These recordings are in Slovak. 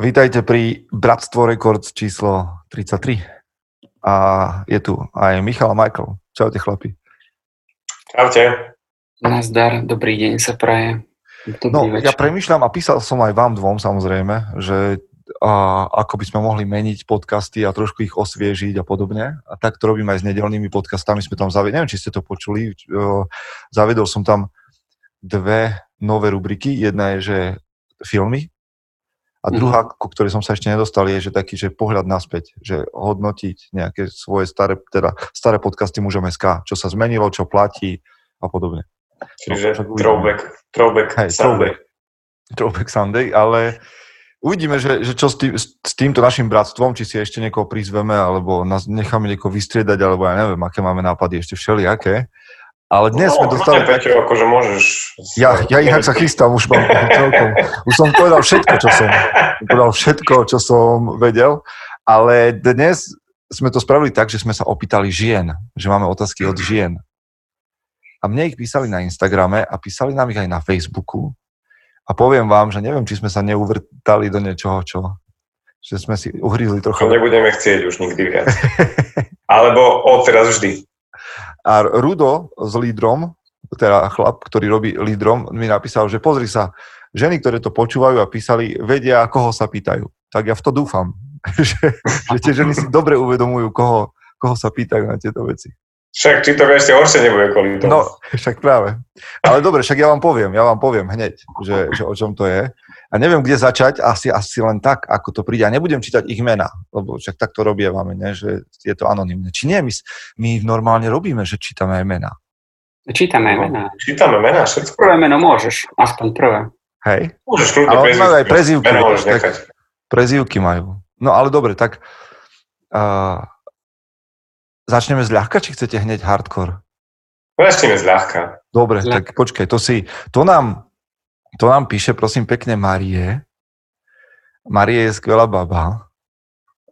Vítajte pri Bratstvo Records číslo 33. A je tu aj Michal a Michael. Čaute chlapi. Čaute. Nazdar, dobrý deň sa praje. Dobrý no, večer. ja premyšľam a písal som aj vám dvom samozrejme, že a, ako by sme mohli meniť podcasty a trošku ich osviežiť a podobne. A tak to robím aj s nedelnými podcastami. Sme tam zaviedli, neviem, či ste to počuli, zavedol som tam dve nové rubriky. Jedna je, že filmy, a mhm. druhá, ku ktorej som sa ešte nedostal, je že taký, že pohľad naspäť, že hodnotiť nejaké svoje staré, teda staré podcasty môžeme SK, čo sa zmenilo, čo platí a podobne. Čiže no, throwback, throwback Hej, Sunday. Throwback, throwback Sunday, ale uvidíme, že, že čo s, tým, s týmto našim bratstvom, či si ešte niekoho prizveme, alebo nás necháme niekoho vystriedať, alebo ja neviem, aké máme nápady ešte všelijaké. Ale dnes no, sme dostali... Peťo, akože môžeš... Ja, ja inak sa chystám, už mám celkom... Už som povedal všetko, čo som... Povedal všetko, čo som vedel, ale dnes sme to spravili tak, že sme sa opýtali žien, že máme otázky od žien. A mne ich písali na Instagrame a písali nám ich aj na Facebooku. A poviem vám, že neviem, či sme sa neuvrtali do niečoho, čo... Že sme si uhrízli trochu. To nebudeme chcieť už nikdy viac. Alebo odteraz vždy. A Rudo s lídrom, teda chlap, ktorý robí lídrom, mi napísal, že pozri sa, ženy, ktoré to počúvajú a písali, vedia, koho sa pýtajú. Tak ja v to dúfam, že, že tie ženy si dobre uvedomujú, koho, koho sa pýtajú na tieto veci. Však či to ešte horšie nebude kvôli tomu. No, však práve. Ale dobre, však ja vám poviem, ja vám poviem hneď, že, že o čom to je. A neviem, kde začať, asi, asi len tak, ako to príde. A nebudem čítať ich mená, lebo však tak to robievame, ne? že je to anonimné. Či nie, my, my normálne robíme, že čítame aj mená. Čítame aj mená. Čítame mená, všetko. Prvé meno môžeš, aspoň prvé. Hej. Môžeš kľudne prezivky. majú aj prezivky. Tak, prezivky majú. No ale dobre, tak uh, Začneme z ľahka, či chcete hneď hardcore? Začneme z ľahka. Dobre, Ľah. tak počkaj, to si, to nám, to nám píše prosím pekne Marie. Marie je skvelá baba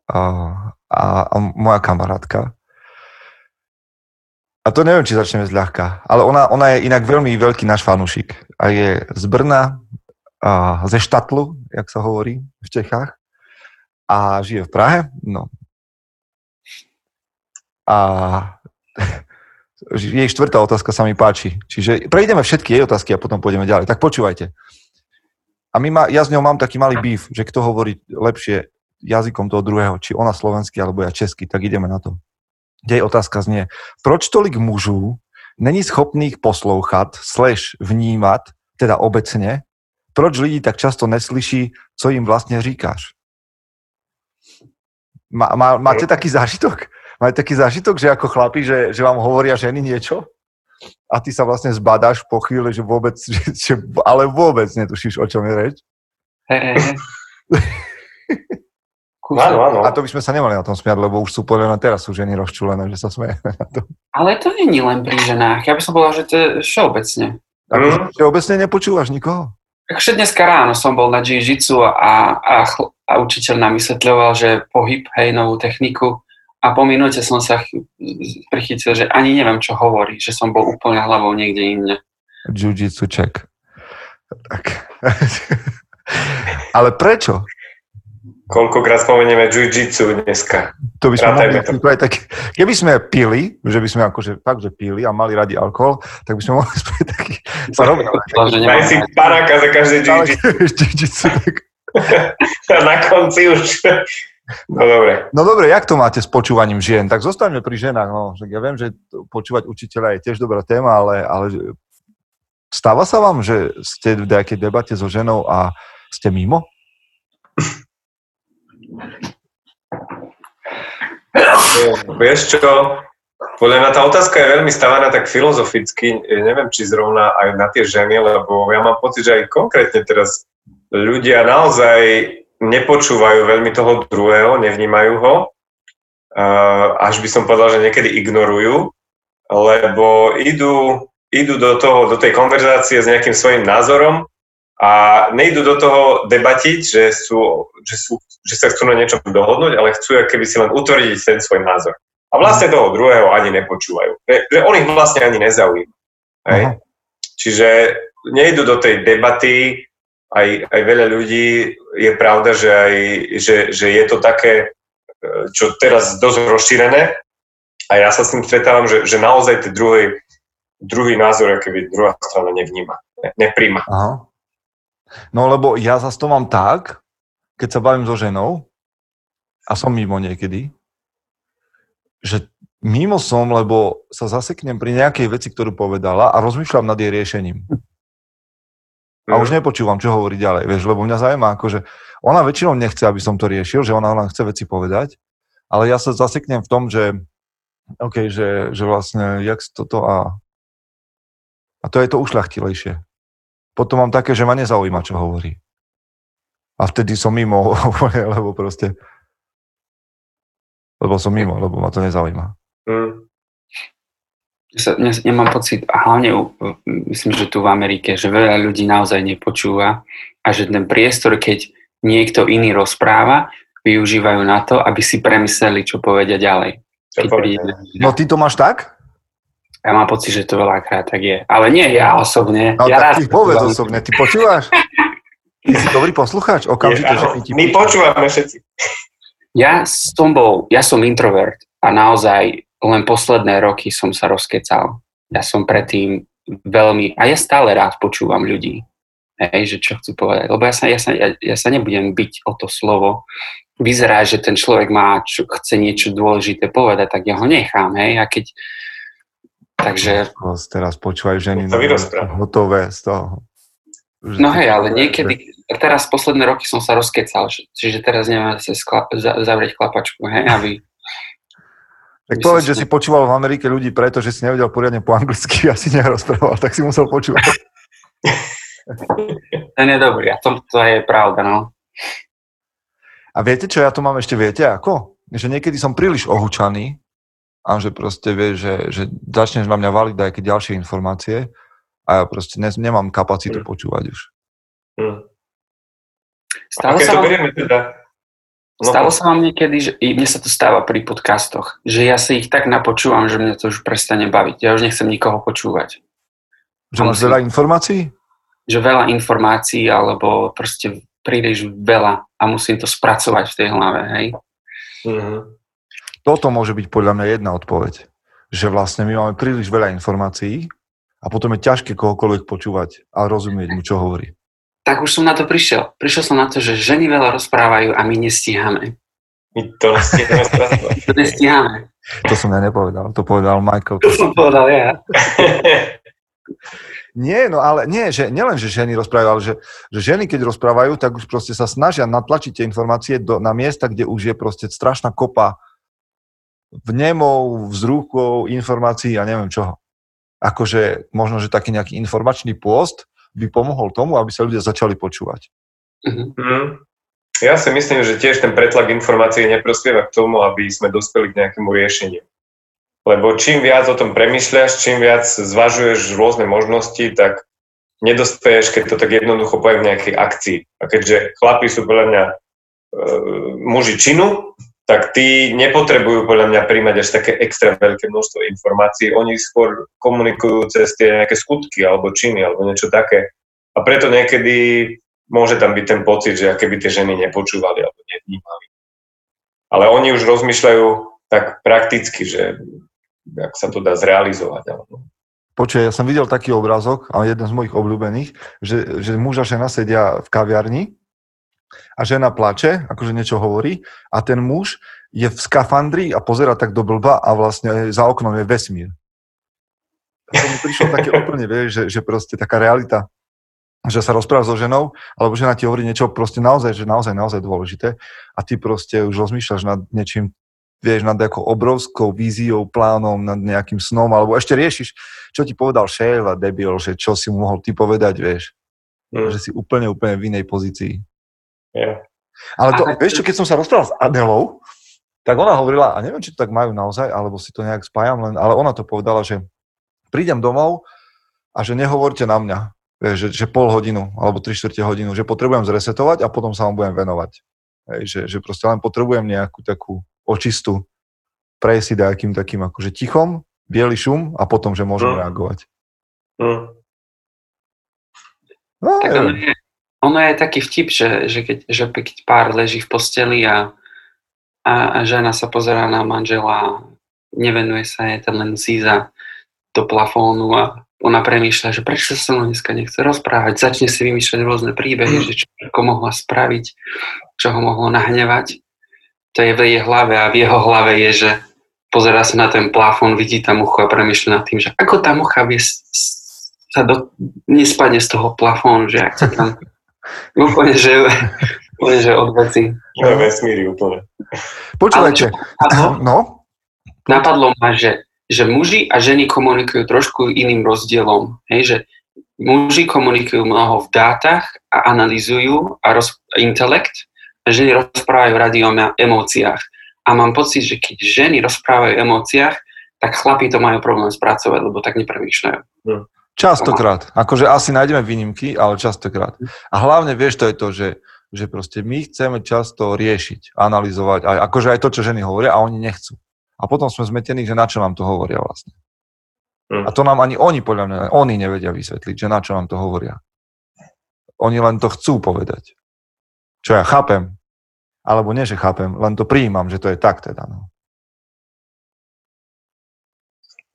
a, a, a moja kamarátka. A to neviem, či začneme z ľahka, ale ona, ona je inak veľmi veľký náš fanúšik. A je z Brna, a ze Štatlu, jak sa hovorí v Čechách. A žije v Prahe. No, a jej štvrtá otázka sa mi páči. Čiže prejdeme všetky jej otázky a potom pôjdeme ďalej. Tak počúvajte. A my ma, ja s ňou mám taký malý býv, že kto hovorí lepšie jazykom toho druhého, či ona slovenský alebo ja český, tak ideme na to. Jej otázka znie, proč tolik mužů není schopných poslouchat, slash vnímat, teda obecne, proč lidi tak často neslyší, co im vlastne říkáš? Má, má, máte taký zážitok? Máte taký zážitok, že ako chlapi, že, že vám hovoria ženy niečo a ty sa vlastne zbadáš po chvíli, že vôbec, že, že, ale vôbec netušíš, o čom je reč? Hey, hey, Áno, áno. A to by sme sa nemali na tom smiať, lebo už sú podľa teraz sú ženy rozčulené, že sa smejeme na to. Ale to není len pri ženách. Ja by som povedal, že to je všeobecne. Tak mm. všeobecne nepočúvaš nikoho? Takže dneska ráno som bol na jiu-jitsu a, a, a učiteľ nám vysvetľoval, že pohyb, hej, novú techniku, a po minúte som sa prichytil, že ani neviem, čo hovorí, že som bol úplne hlavou niekde inde. Jiu-jitsu check. Tak. Ale prečo? Koľkokrát spomenieme jiu-jitsu dneska. To by sme mohli to. aj tak, keby sme pili, že by sme akože fakt, že pili a mali radi alkohol, tak by sme mohli spraviť taký... Sa robí, Daj si paráka za každé jiu-jitsu. na konci už No dobre. No dobre, jak to máte s počúvaním žien? Tak zostaňme pri ženách. No. Ja viem, že počúvať učiteľa je tiež dobrá téma, ale, ale stáva sa vám, že ste v nejakej debate so ženou a ste mimo? Vieš čo, podľa mňa tá otázka je veľmi stavaná tak filozoficky, neviem, či zrovna aj na tie ženy, lebo ja mám pocit, že aj konkrétne teraz ľudia naozaj nepočúvajú veľmi toho druhého, nevnímajú ho, až by som povedal, že niekedy ignorujú, lebo idú, idú do, toho, do tej konverzácie s nejakým svojim názorom a nejdu do toho debatiť, že, sú, že, sú, že sa chcú na niečom dohodnúť, ale chcú keby si len utvrdiť ten svoj názor. A vlastne toho druhého ani nepočúvajú. Že, že on ich vlastne ani nezaujíma. Hej? Čiže nejdu do tej debaty, aj, aj veľa ľudí je pravda, že, aj, že, že je to také, čo teraz dosť rozšírené a ja sa s tým stretávam, že, že naozaj ten druhý, druhý názor, keby druhá strana nevníma, ne, nepríjma. Aha. No lebo ja zase to mám tak, keď sa bavím so ženou a som mimo niekedy, že mimo som, lebo sa zaseknem pri nejakej veci, ktorú povedala a rozmýšľam nad jej riešením. A už nepočúvam, čo hovorí ďalej, vieš, lebo mňa zaujíma, akože ona väčšinou nechce, aby som to riešil, že ona len chce veci povedať, ale ja sa zaseknem v tom, že OK, že, že vlastne, jak toto a a to je to ušľachtilejšie. Potom mám také, že ma nezaujíma, čo hovorí. A vtedy som mimo, lebo proste lebo som mimo, lebo ma to nezaujíma. Mm. Sa, ja, ja mám pocit, a hlavne myslím, že tu v Amerike, že veľa ľudí naozaj nepočúva a že ten priestor, keď niekto iný rozpráva, využívajú na to, aby si premysleli, čo povedia ďalej. Čo príde- No ty to máš tak? Ja mám pocit, že to veľakrát tak je. Ale nie ja osobne. No ja tak ty povedz osobne, ty počúvaš? Ty si dobrý poslucháč? Okamžite, že my ti My počúvame všetci. Ja som bol, ja som introvert a naozaj len posledné roky som sa rozkecal. Ja som predtým veľmi, a ja stále rád počúvam ľudí, hej, že čo chcú povedať. Lebo ja sa, ja, sa, ja, ja sa nebudem byť o to slovo. Vyzerá, že ten človek má, čo, chce niečo dôležité povedať, tak ja ho nechám, hej, a keď Takže, Teraz počúvajú ženy To no, hotové z toho. Že no hej, ale niekedy, teraz posledné roky som sa rozkecal, že- čiže teraz neviem sa skla, za, zavrieť klapačku, hej, aby, Tak povedz, že si- počúval v Amerike ľudí preto, že si nevedel poriadne po anglicky a si nerozprával, tak si musel počúvať. ten je dobrý a to, to je pravda, no. A viete, čo ja tu mám ešte, viete ako? Že niekedy som príliš ohúčaný a že proste vieš, že, že začneš na mňa valiť nejaké ďalšie informácie a ja proste ne, nemám kapacitu Mm. počúvať už. Mm. A Stalo keď sa, to berieme teda... No, stalo sa vám niekedy, že i mne sa to stáva pri podcastoch, že ja si ich tak napočúvam, že mňa to už prestane baviť. Ja už nechcem nikoho počúvať. Že máš veľa informácií? Že veľa informácií, alebo proste príliš veľa a musím to spracovať v tej hlave, hej. Mhm. Toto môže byť podľa mňa jedna odpoveď. Že vlastne my máme príliš veľa informácií a potom je ťažké kohokoľvek počúvať a rozumieť mu, čo hovorí. Tak už som na to prišiel. Prišiel som na to, že ženy veľa rozprávajú a my nestíhame. My to spracovať. To nestíhame. To som ja nepovedal, to povedal Michael. To som povedal ja. Nie, no ale nie, že nielen, že ženy rozprávajú, ale že, že ženy, keď rozprávajú, tak už proste sa snažia natlačiť tie informácie do, na miesta, kde už je proste strašná kopa vnemov, vzruchov, informácií a neviem čoho. Akože možno, že taký nejaký informačný pôst by pomohol tomu, aby sa ľudia začali počúvať. Mhm. Mm. Ja si myslím, že tiež ten pretlak informácií neprospieva k tomu, aby sme dospeli k nejakému riešeniu. Lebo čím viac o tom premyšľaš, čím viac zvažuješ rôzne možnosti, tak nedospeješ, keď to tak jednoducho poviem, v nejakej akcii. A keďže chlapi sú podľa mňa e, muži činu, tak tí nepotrebujú podľa mňa príjmať až také extra veľké množstvo informácií. Oni skôr komunikujú cez tie nejaké skutky alebo činy alebo niečo také. A preto niekedy môže tam byť ten pocit, že aké by tie ženy nepočúvali alebo nevnímali. Ale oni už rozmýšľajú tak prakticky, že ak sa to dá zrealizovať. Alebo... Počuj, ja som videl taký obrázok, a jeden z mojich obľúbených, že, že muž a žena sedia v kaviarni a žena plače, akože niečo hovorí a ten muž je v skafandri a pozera tak do blba a vlastne za oknom je vesmír. To mi prišlo také úplne, vieš, že, že proste taká realita, že sa rozpráva so ženou, alebo žena ti hovorí niečo proste naozaj, že naozaj, naozaj dôležité a ty proste už rozmýšľaš nad niečím, vieš, nad nejakou obrovskou víziou, plánom, nad nejakým snom, alebo ešte riešiš, čo ti povedal šéf a debil, že čo si mu mohol ty povedať, vieš, Hm, že si úplne, úplne v inej pozícii. Yeah. Ale to, vieš čo, keď som sa rozprával s Adelou, tak ona hovorila, a neviem, či to tak majú naozaj, alebo si to nejak spájam, len, ale ona to povedala, že prídem domov a že nehovorte na mňa, že, že pol hodinu, alebo tri štvrte hodinu, že potrebujem zresetovať a potom sa vám budem venovať. Hej, že, že proste len potrebujem nejakú takú očistu, prejsť si nejakým takým akože tichom, biely šum a potom, že môžem Mm. reagovať. Hm. No, Tak ono je, ono je taký vtip, že, že, keď, že keď pár leží v posteli a, a, a žena sa pozerá na manžela, nevenuje sa jej, ten len zíza do plafónu a ona premýšľa, že prečo sa mnou dneska nechce rozprávať, začne si vymýšľať rôzne príbehy, že čo ako mohla spraviť, čo ho mohlo nahnevať. To je v jej hlave a v jeho hlave je, že pozerá sa na ten plafón, vidí tam muchu a premýšľa nad tým, že ako tá mucha vie sa do, nespadne z toho plafónu, že ak sa tam úplne, že, úplne, že od veci. No, vesmíry úplne. Počúvajte, no? Napadlo ma, že že muži a ženy komunikujú trošku iným rozdielom. Hej, že muži komunikujú mnoho v dátach a analizujú a roz, intelekt a ženy rozprávajú radi o emóciách. A mám pocit, že keď ženy rozprávajú o emóciách, tak chlapí to majú problém spracovať, lebo tak nepremýšľajú. Hm. Častokrát. Akože asi nájdeme výnimky, ale častokrát. A hlavne vieš, to je to, že, že proste my chceme často riešiť, analyzovať, aj, akože aj to, čo ženy hovoria a oni nechcú. A potom sme zmetení, že na čo nám to hovoria vlastne. Mm. A to nám ani oni, podľa mňa, oni nevedia vysvetliť, že na čo nám to hovoria. Oni len to chcú povedať. Čo ja chápem, alebo nie, že chápem, len to prijímam, že to je tak teda. No.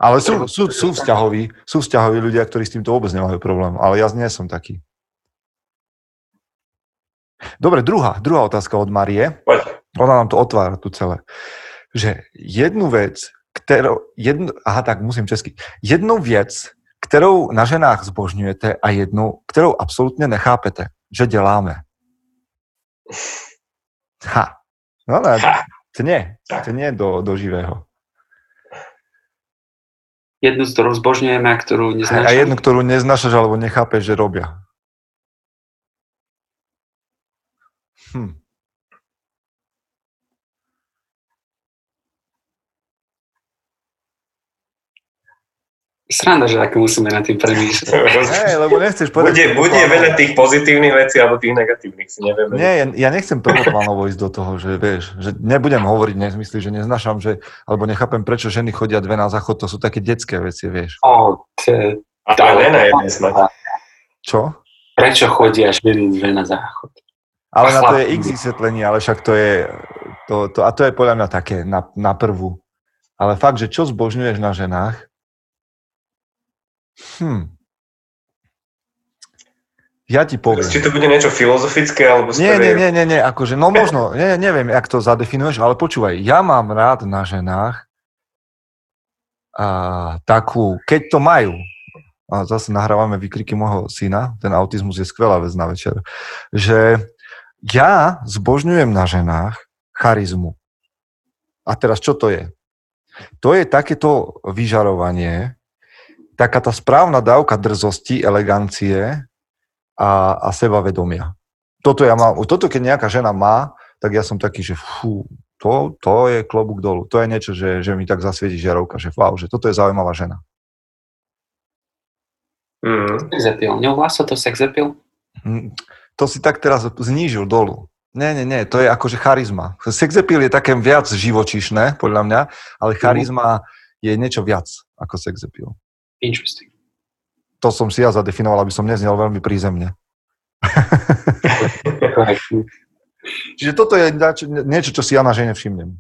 Ale sú, sú, sú, vzťahoví, sú vzťahoví ľudia, ktorí s týmto vôbec nemajú problém, ale ja nie som taký. Dobre, druhá, druhá otázka od Marie. Ona nám to otvára tu celé že jednu vec, kterou, jednu, aha, tak musím česky, jednu věc, kterou na ženách zbožňujete a jednu, kterou absolutně nechápete, že děláme. Ha. No ne, tně, tně do, do živého. Jednu, ktorú zbožňujeme a ktorú neznášame. A jednu, ktorú neznášaš alebo nechápeš, že robia. Hm. Sranda, že ako musíme na tým premýšľať. Hey, lebo nechceš povedať... Bude, bude veľa tých pozitívnych vecí alebo tých negatívnych, si neviem. Nie, ja, ja nechcem prvoplánovo ísť do toho, že vieš, že nebudem hovoriť nezmysly, že neznašam, že, alebo nechápem, prečo ženy chodia dve na záchod, to sú také detské veci, vieš. O, te, A to je na jednej. Čo? Prečo chodia ženy dve na záchod? Ale na to je x vysvetlenie, ale však to je, to, to, a to je podľa mňa také na, na prvú. Ale fakt, že čo zbožňuješ na ženách, Hm. Ja ti poviem. Či to bude niečo filozofické, alebo nie, nie, nie, nie, nie, akože, no možno, nie, neviem, jak to zadefinuješ, ale počúvaj, ja mám rád na ženách a, takú, keď to majú, a zase nahrávame výkriky môjho syna, ten autizmus je skvelá vec na večer, že ja zbožňujem na ženách charizmu. A teraz čo to je? To je takéto vyžarovanie, taká tá správna dávka drzosti, elegancie a, a sebavedomia. Toto, ja mám, toto keď nejaká žena má, tak ja som taký, že fú, to, to je klobúk dolu. To je niečo, že, že mi tak zasvieti žiarovka, že wow, že toto je zaujímavá žena. Mm. Sexapil. Nevolá sa to sexapil? Mm, to si tak teraz znížil dolu. Nie, nie, nie, to je akože charizma. Sexapil je také viac živočišné, podľa mňa, ale charizma je niečo viac ako sexapil. Interesting. To som si ja zadefinoval, aby som neznel veľmi prízemne. Čiže toto je niečo, čo si ja na žene všimnem.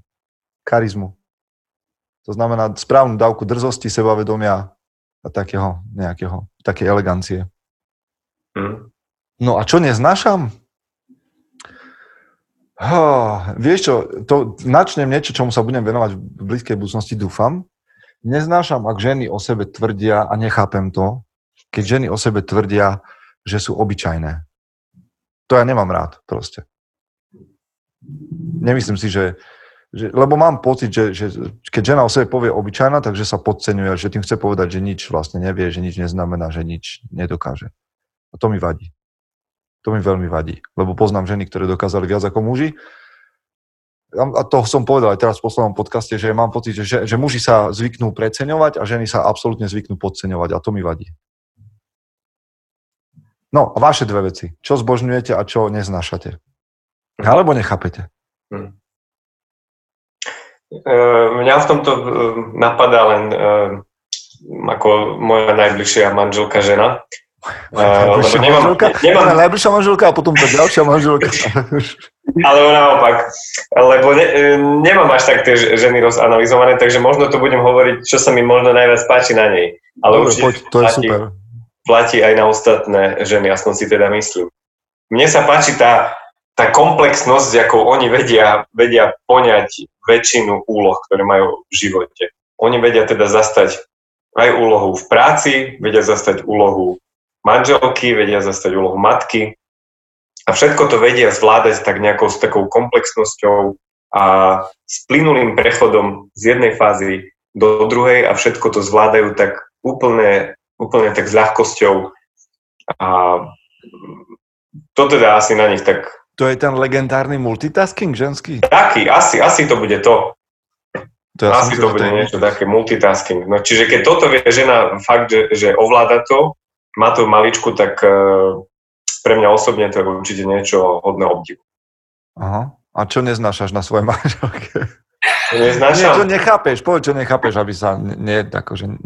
Charizmu. To znamená správnu dávku drzosti, sebavedomia a takého nejakého, také elegancie. Mm. No a čo neznášam? Oh, vieš čo, to načnem niečo, čomu sa budem venovať v blízkej budúcnosti, dúfam. Neznášam, ak ženy o sebe tvrdia, a nechápem to, keď ženy o sebe tvrdia, že sú obyčajné. To ja nemám rád proste. Nemyslím si, že, že lebo mám pocit, že, že keď žena o sebe povie obyčajná, takže sa podceňuje, že tým chce povedať, že nič vlastne nevie, že nič neznamená, že nič nedokáže. A to mi vadí. To mi veľmi vadí, lebo poznám ženy, ktoré dokázali viac ako muži a to som povedal aj teraz v poslednom podcaste, že mám pocit, že, že muži sa zvyknú preceňovať a ženy sa absolútne zvyknú podceňovať a to mi vadí. No a vaše dve veci. Čo zbožňujete a čo neznášate? Alebo nechápete? Hmm. Mňa v tomto e, napadá len e, ako moja najbližšia manželka žena, Najbližšia manželka, nemám, najbližšia manželka a potom tá ďalšia manželka. alebo naopak, lebo ne, e, nemám až tak tie ženy rozanalizované, takže možno to budem hovoriť, čo sa mi možno najviac páči na nej. Ale Dobre, určite poď, to je platí, super. platí aj na ostatné ženy, aspoň si teda myslím. Mne sa páči tá, tá komplexnosť, s jakou oni vedia, vedia poňať väčšinu úloh, ktoré majú v živote. Oni vedia teda zastať aj úlohu v práci, vedia zastať úlohu manželky, vedia zastať úlohu matky a všetko to vedia zvládať tak nejakou s takou komplexnosťou a s plynulým prechodom z jednej fázy do druhej a všetko to zvládajú tak úplne, úplne tak s ľahkosťou a to teda asi na nich tak To je ten legendárny multitasking ženský? taký, asi, asi to bude to. To ja Asi to bude že niečo také multitasking. No, čiže keď toto vie žena fakt, že, že ovláda to, má to maličku, tak uh, pre mňa osobne to je určite niečo hodné obdivu. Aha. A čo neznášaš na svojej manželke? Nie, Neznášam? čo nechápeš, povedz, čo nechápeš, aby sa nie, akože,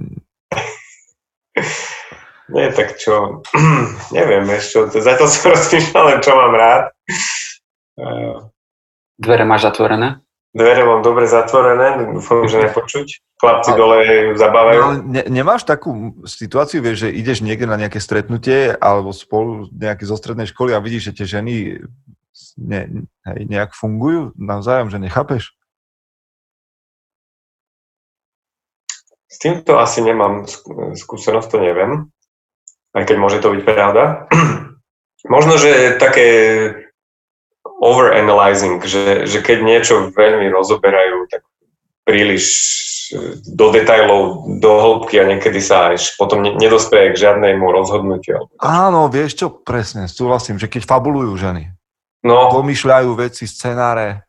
Nie, tak čo, neviem ešte, zatiaľ som rozmýšľal len, čo mám rád. Dvere máš zatvorené? Dvere mám dobre zatvorené, dúfam, že nepočuť. Chlapci Ale- dole zabávajú. No, ne, nemáš takú situáciu, vieš, že ideš niekde na nejaké stretnutie alebo spolu nejaké zo strednej školy a vidíš, že tie ženy ne, hej, nejak fungujú navzájom, že nechápeš? S týmto asi nemám skú- skúsenosť, to neviem. Aj keď môže to byť pravda. Možno, že také overanalyzing, že, že keď niečo veľmi rozoberajú, tak príliš do detajlov, do hĺbky a niekedy sa až potom ne- nedospeje k žiadnemu rozhodnutiu. Áno, vieš čo, presne, súhlasím, že keď fabulujú ženy, No, pomýšľajú veci, scenáre,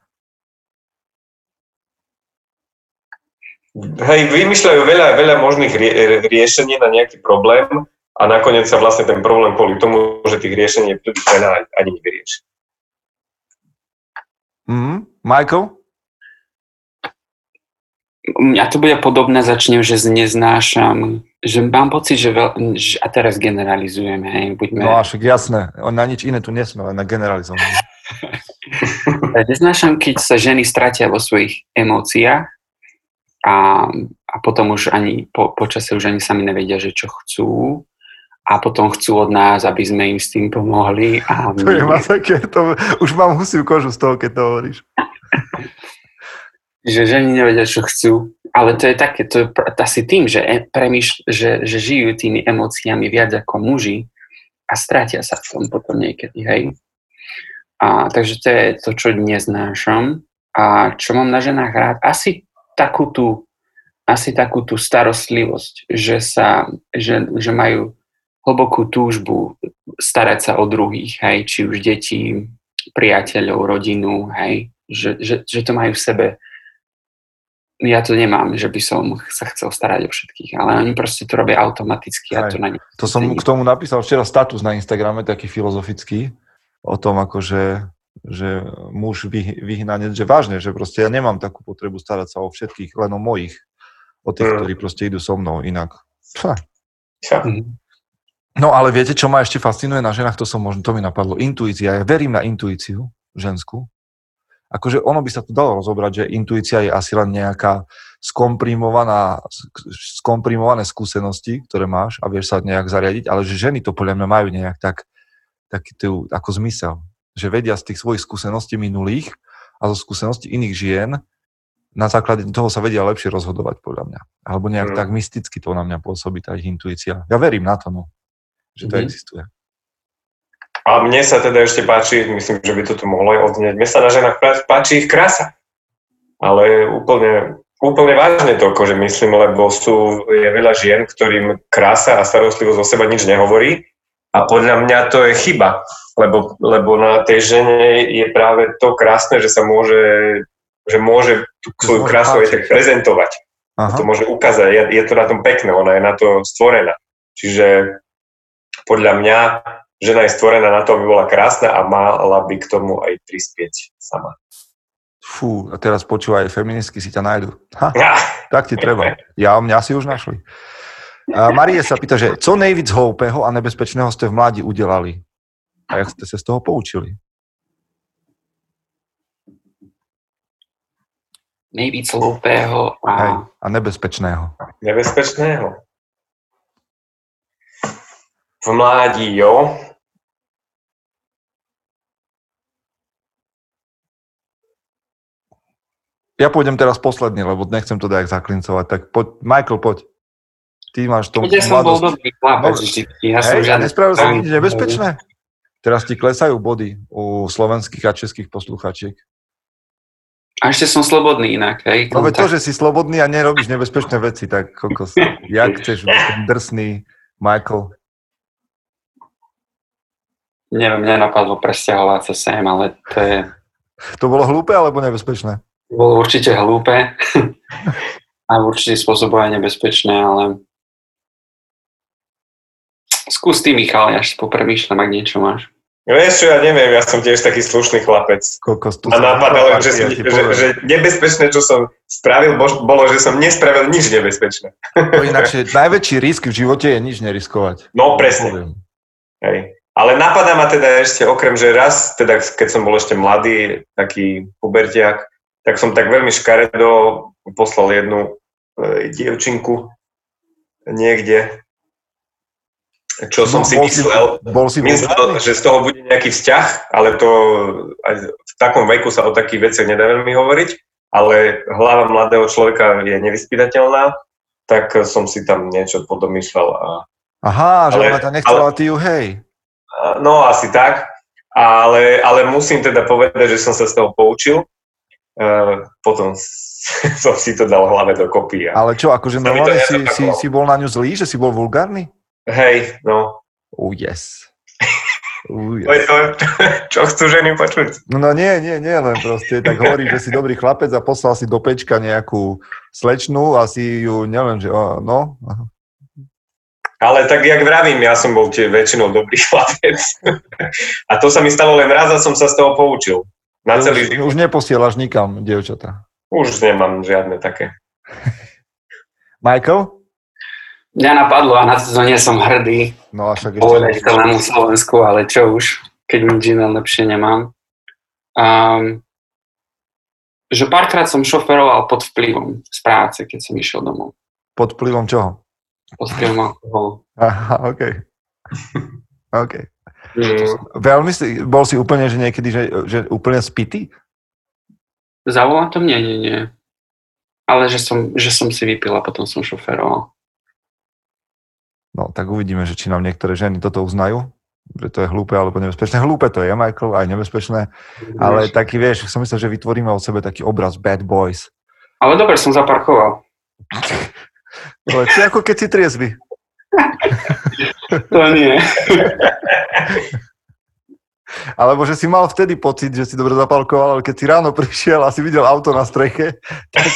hej, vymýšľajú veľa, veľa možných rie- riešení na nejaký problém a nakoniec sa vlastne ten problém kvôli tomu, že tých riešení je veľa, ani nevyrieši. Mhm. Michael? Mňa to bude podobné, začnem, že neznášam, že mám pocit, že, veľ, že a teraz generalizujem, hej, buďme, No a však jasné, na nič iné tu nesme, len na generalizovanie. neznášam, keď sa ženy stratia vo svojich emóciách a, a potom už ani po, počase už ani sami nevedia, že čo chcú a potom chcú od nás, aby sme im s tým pomohli a To je ma také, to, už mám husiu kožu z toho, keď to hovoríš. že ženy nevedia, čo chcú. Ale to je také, to je asi tým, že, e- premýšľ, že, že žijú tými emóciami viac ako muži a stratia sa v tom potom niekedy, hej. A, takže to je to, čo neznášam. A čo mám na ženách rád? Asi takú tú, asi takú tú starostlivosť, že, sa, že, že majú hlbokú túžbu starať sa o druhých, hej, či už deti, priateľov, rodinu, hej, že, že, že to majú v sebe ja to nemám, že by som sa chcel starať o všetkých, ale oni proste to robia automaticky a Aj. to na nich. To som k tomu napísal včera status na Instagrame, taký filozofický, o tom akože, že muž vy, vyhnanec, že vážne, že proste ja nemám takú potrebu starať sa o všetkých, len o mojich. O tých, Mm. ktorí proste idú so mnou inak. Čo? Mhm. No ale viete, čo ma ešte fascinuje na ženách, to som možno, to mi napadlo, intuícia. Ja verím na intuíciu ženskú. Akože ono by sa tu dalo rozobrať, že intuícia je asi len nejaká skomprimovaná, sk- skomprimované skúsenosti, ktoré máš a vieš sa nejak zariadiť, ale že ženy to podľa mňa majú nejak tak, taký tu, ako zmysel. Že vedia z tých svojich skúseností minulých a zo skúseností iných žien na základe toho sa vedia lepšie rozhodovať podľa mňa. Alebo nejak Mm. tak mysticky to na mňa pôsobí, tá ich intuícia. Ja verím na to, no. Že to Mhm. existuje. A mne sa teda ešte páči, myslím, že by to tu mohlo aj odznieť, mne sa na ženách pá- páči ich krása. Ale úplne, úplne vážne to akože myslím, lebo sú, je veľa žien, ktorým krása a starostlivosť o seba nič nehovorí. A podľa mňa to je chyba, lebo, lebo na tej žene je práve to krásne, že sa môže, že môže tú svoju krásu aj tak prezentovať. Aha. to môže ukázať, je, je to na tom pekné, ona je na to stvorená. Čiže podľa mňa žena je stvorená na to, aby bola krásna a mala by k tomu aj prispieť sama. Fú, a teraz počúvaj, feministky si ťa nájdu. Ha, Ja, tak ti treba. Ja, mňa si už našli. A Marie sa pýta, že co nejvíc hloupého a nebezpečného ste v mládí udělali? A jak ste sa z toho poučili? Nejvíc hloupého a Hej, a nebezpečného. Nebezpečného. V mládí, jo. Ja pôjdem teraz posledný, lebo nechcem to dať zaklincovať. Tak poď, Michael, poď. Ty máš Keď ja som bol dobrý chlapec vždy. Ja som Hej, nespravil som nič nebezpečné? Teraz ti klesajú body u slovenských a českých posluchačiek. A ešte som slobodný inak, hej? No to, že si slobodný a nerobíš nebezpečné veci, tak kokos, jak chceš byť drsný Michael? Neviem, nenapadlo presťahovať sa sem, ale to je To bolo hlúpe alebo nebezpečné? Bolo určite hlúpe a v určitý spôsob aj nebezpečné, ale skús ty, Michal, ja ešte popremýšľam, ak niečo máš. Vieš čo, ja neviem, ja som tiež taký slušný chlapec. Kokos, tu A napadalo, že, ja som, že, že nebezpečné, čo som spravil, bo- bolo, že som nespravil nič nebezpečné. To Inakšie, najväčší risk v živote je nič neriskovať. No presne. Hej. Ale napadá ma teda ešte, okrem, že raz, teda keď som bol ešte mladý, taký pubertiak, tak som tak veľmi škaredo poslal jednu e, dievčinku niekde, čo som No, si bol si- myslel, Bol si myslel, že z toho bude nejaký vzťah, ale to aj v takom veku sa o takých veciach nedá veľmi hovoriť, ale hlava mladého človeka je nevyspytateľná, tak som si tam niečo podomýšľal a Aha, že Ale- ona ťa nechcela, ty ju hej. No, asi tak. Ale, ale musím teda povedať, že som sa z toho poučil. Uh, potom som si to dal hlave dokopy. A, Ale čo, akože normálne si, si, si bol na ňu zlý, že si bol vulgárny? hej, no. Oh yes. Oh, To je yes. to, čo chcú ženy počuť. No, no nie, nie, nie, len proste tak hovorí, že si dobrý chlapec a poslal si do pečka nejakú slečnu a si ju, neviem, že o, no, aha. Ale tak, jak vravím, ja som bol tie väčšinou dobrý chlapec. A to sa mi stalo len raz a som sa z toho poučil. Na celý už, život. už neposielaš nikam, dievčatá. Už nemám žiadne také. Michael? Mňa napadlo a na to nie som hrdý No a však povedať ešte... celému Slovensku, ale čo už, keď nič iné lepšie nemám. Um, že párkrát som šoferoval pod vplyvom z práce, keď som išiel domov. Pod vplyvom čoho? Pod vplyvom alkoholu. Aha, OK. OK. Mm, Veľmi si, bol si úplne, že niekedy, že, že úplne spitý? Zavolám to? Nie, nie, nie. Ale že som, že som si vypil a potom som šoferoval. No, tak uvidíme, že či nám niektoré ženy toto uznajú, že to je hlúpe alebo nebezpečné. Hlúpe to je, Michael, aj nebezpečné, ale taký, vieš, som myslel, že vytvoríme od sebe taký obraz bad boys. ale dobre, som zaparkoval. To je ako keď si triezvy. To nie. Alebo že si mal vtedy pocit, že si dobre zapalkoval, ale keď si ráno prišiel a si videl auto na streche,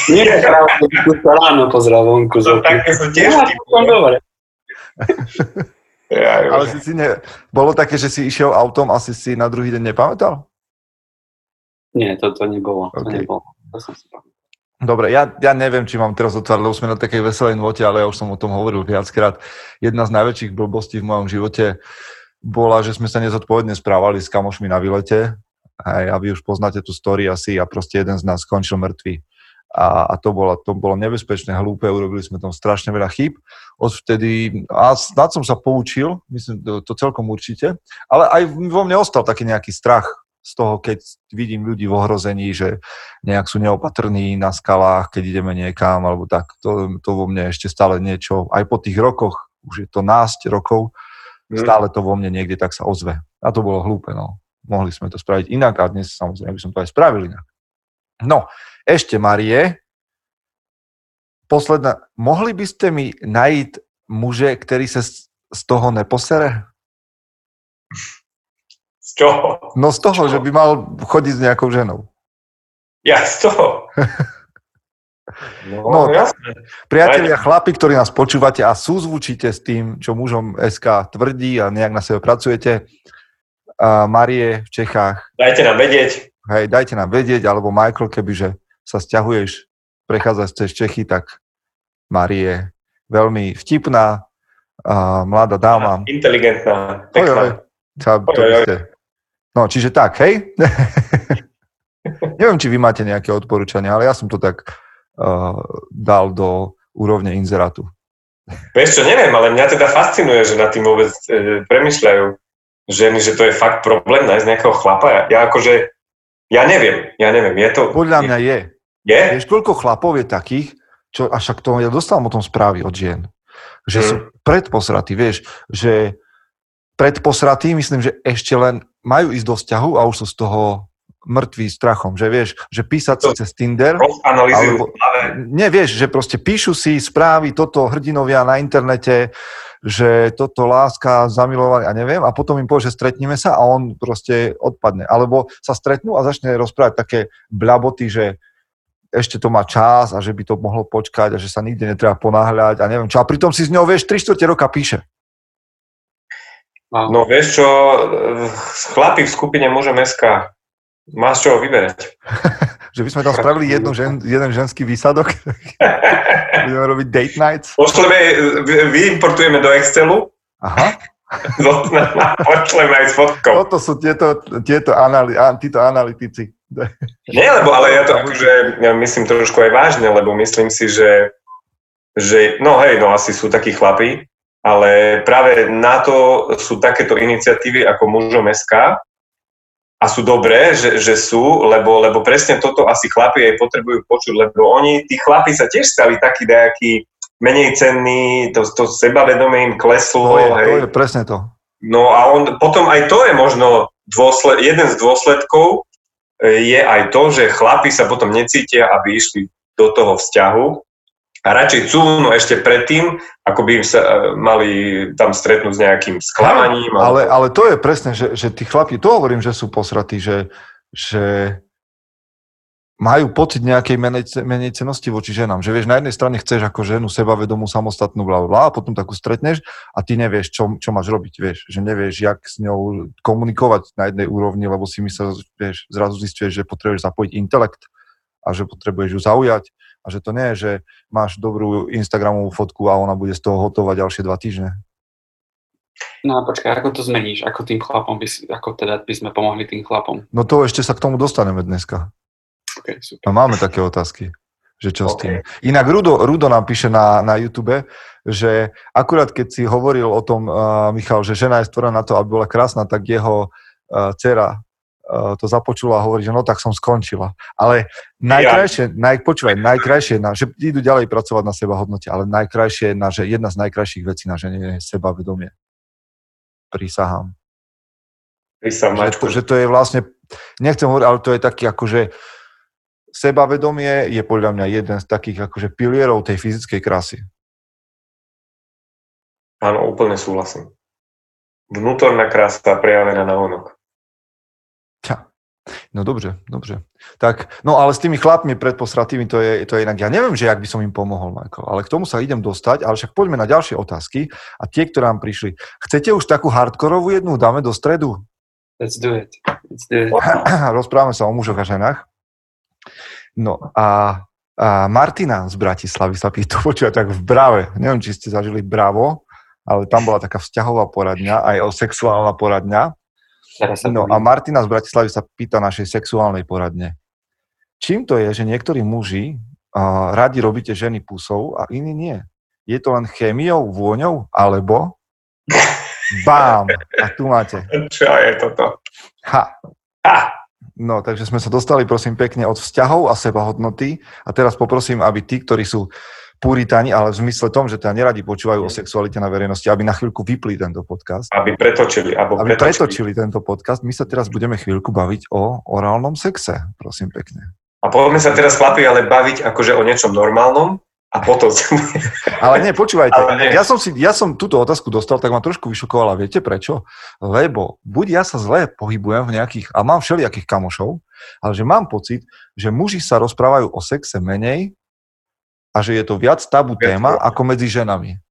Nie, práve, keď sa ráno pozrel vonku. z to okna. také sú tiež to dobre. Ja, ale si si ne... Bolo také, že si išiel autom a si si na druhý deň nepamätal? Nie, to, to nebolo. To OK. nebolo. To som si pamätal. Dobre, ja, ja neviem, či mám teraz otvárať, lebo sme na takej veselej note, ale ja už som o tom hovoril viackrát. Jedna z najväčších blbostí v mojom živote bola, že sme sa nezodpovedne správali s kamošmi na výlete. Aj, a vy už poznáte tú story asi a proste jeden z nás skončil mŕtvý. A, a to, bolo, to bolo nebezpečné, hlúpe, urobili sme tam strašne veľa chýb. Odvtedy, a snad som sa poučil, myslím, to, to celkom určite, ale aj vo mne ostal taký nejaký strach z toho, keď vidím ľudí v ohrození, že nejak sú neopatrní na skalách, keď ideme niekam, alebo tak. To, to vo mne ešte stále niečo, aj po tých rokoch, už je to násť rokov, Mm. stále to vo mne niekde tak sa ozve. A to bolo hlúpe, no. Mohli sme to spraviť inak a dnes samozrejme by som to aj spravil inak. No, ešte Marie, posledná, mohli by ste mi najít muže, ktorý sa z z toho neposere? Čoho? No z toho, Čo? že by mal chodiť s nejakou ženou. Ja z toho. No, No, jasné. Priatelia, chlapi, ktorí nás počúvate a súzvučíte s tým, čo mužom SK tvrdí a nejak na sebe pracujete, a Marie v Čechách, Dajte nám vedieť. hej, dajte nám vedieť, alebo Michael, kebyže sa stiahuješ, prechádzaš cez Čechy, tak Marie veľmi vtipná a mladá dáma. Inteligentná, pekná. sa, to Oj, by ste. No, čiže tak, hej? Neviem, či vy máte nejaké odporúčania, ale ja som to tak uh, dal do úrovne inzerátu. Vieš čo, neviem, ale mňa teda fascinuje, že nad tým vôbec e, premyšľajú ženy, že to je fakt problém nájsť nejakého chlapa. Ja, ja akože, ja neviem, ja neviem, je to... Podľa mňa je. Je? Vieš, koľko chlapov je takých, čo, a však to, ja dostávam o tom správy od žien, že Mm. sú predposratí, vieš, že predposratí, myslím, že ešte len majú ísť do vzťahu a už sú z toho mŕtví strachom, že vieš, že písať si To- cez Tinder, Alebo- nie vieš, že proste píšu si správy toto hrdinovia na internete, že toto láska, zamilovali a neviem, a potom im povie, že stretneme sa a on proste odpadne. Alebo sa stretnú a začne rozprávať také blaboty, že ešte to má čas a že by to mohlo počkať a že sa nikde netreba ponáhľať a neviem čo. A pritom si s ňou, vieš, 3 čtvrte roka píše. No vieš čo, chlapi v skupine Môžem SK, máš čo vyberať. Že by sme tam spravili jednu žen, jeden ženský výsadok. Budeme robiť date nights. Pošleme, vy- vyimportujeme do Excelu, Aha. pošleme aj s fotkou. Toto sú tieto, tieto anali, títo analytici. Nie, lebo ale ja to akože ja myslím trošku aj vážne, lebo myslím si, že, že no hej, no asi sú takí chlapí, ale práve na to sú takéto iniciatívy ako mužom SK a sú dobré, že, že sú, lebo, lebo presne toto asi chlapi aj potrebujú počuť, lebo oni, tí chlapi sa tiež stali takí nejakí menej cenní, to, to sebavedomie im kleslo, je, hej. to je presne to. No a on, potom aj to je možno dôsled, jeden z dôsledkov e, je aj to, že chlapi sa potom necítia, aby išli do toho vzťahu a radšej cúvnu ešte predtým, ako by im sa e, mali tam stretnúť s nejakým sklamaním. Ale, ale to je presne, že, že tí chlapi, to hovorím, že sú posratí, že, že majú pocit nejakej menej, menej cenosti voči ženám. Že vieš, na jednej strane chceš ako ženu sebavedomú, samostatnú, bla, bla, a potom takú stretneš a ty nevieš, čo, čo máš robiť, vieš. Že nevieš, jak s ňou komunikovať na jednej úrovni, lebo si myslel, vieš, zrazu zistuješ, že potrebuješ zapojiť intelekt a že potrebuješ ju zaujať a že to nie je, že máš dobrú Instagramovú fotku a ona bude z toho hotová ďalšie dva týždne. No a počkaj, ako to zmeníš? Ako tým chlapom by ako teda by sme pomohli tým chlapom? No to ešte sa k tomu dostaneme dneska. Okay, super. No máme také otázky, že čo s OK. tým. Inak Rudo, Rudo nám píše na, na YouTube, že akurát keď si hovoril o tom, uh, Michal, že žena je stvorená na to, aby bola krásna, tak jeho uh, dcera to započula a hovorí, že no tak som skončila. Ale najkrajšie, naj, počúvaj, najkrajšie, na, že idú ďalej pracovať na seba hodnote, ale najkrajšie, na, že jedna z najkrajších vecí na žene je sebavedomie. Prísahám. Sa Že to, že to je vlastne, nechcem hovoriť, ale to je taký akože sebavedomie je podľa mňa jeden z takých akože pilierov tej fyzickej krásy. Áno, úplne súhlasím. Vnútorná krása prejavená na onok. No dobře, dobře. Tak, no ale s tými chlapmi predposratými to je, to je inak. Ja neviem, že jak by som im pomohol, Michael, ale k tomu sa idem dostať, ale však poďme na ďalšie otázky a tie, ktoré nám prišli. Chcete už takú hardkorovú jednu? Dáme do stredu? Let's do it. Let's do it. Rozprávame sa o mužoch a ženách. No a, a Martina z Bratislavy sa pýta, počúva tak v Brave, neviem, či ste zažili Bravo, ale tam bola taká vzťahová poradňa, aj o sexuálna poradňa. Teraz sa No a Martina z Bratislavy sa pýta našej sexuálnej poradne. Čím to je, že niektorí muži uh, radi robíte ženy pusou a iní nie? Je to len chémiou, vôňou, alebo bám, a tu máte. Čo je toto? Ha, Ha! No, takže sme sa dostali, prosím, pekne od vzťahov a sebahodnoty. A teraz poprosím, aby tí, ktorí sú puritáni, ale v zmysle tom, že teda neradi počúvajú o sexualite na verejnosti, aby na chvíľku vypli tento podcast. Aby pretočili. Alebo Aby pretočili. pretočili tento podcast. My sa teraz budeme chvíľku baviť o orálnom sexe, prosím pekne. A poďme sa teraz, chlapi, ale baviť akože o niečom normálnom a potom. Ale nie, počúvajte, Ale nie. ja som, si, ja som túto otázku dostal, tak ma trošku vyšokovala. Viete prečo? Lebo buď ja sa zle pohybujem v nejakých, a mám všelijakých kamošov, ale že mám pocit, že muži sa rozprávajú o sexe menej a že je to viac tabu téma ako medzi ženami.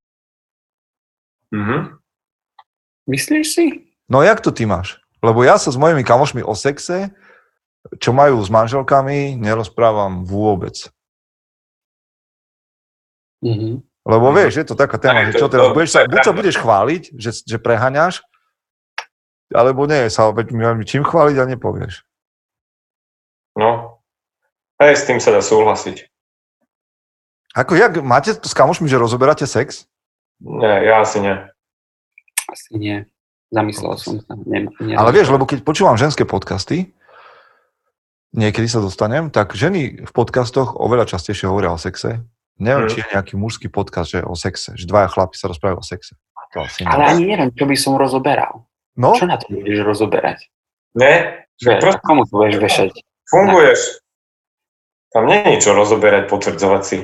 Mhm. Myslíš si? No jak to ty máš? Lebo ja sa s mojimi kamošmi o sexe, čo majú s manželkami, nerozprávam vôbec. Mhm. Lebo Mhm. vieš, je to taká téma, Aj, že to- čo teraz, to- budeš sa, buď sa budeš chváliť, že, že preháňaš, alebo nie, sa mi čím chváliť a nepovieš. No. Hej, s tým sa dá súhlasiť. Ako, jak, máte s kamošmi, že rozoberáte sex? Nie, ja asi nie. Asi nie. Zamyslel som sa. Nie, nie, Ale vieš, lebo keď počúvam ženské podcasty, niekedy sa dostanem, tak ženy v podcastoch oveľa častejšie hovoria o sexe. Neviem, Mm. či je nejaký mužský podcast, že o sexe, že dvaja chlapi sa rozprávajú o sexe. To asi nie. Ale ani neviem, čo by som rozoberal. No, Čo na to budeš rozoberať? Ne? Že, Proste komu to budeš vešať? funguješ. Tam nie je ničo rozoberať, potvrdzovať si.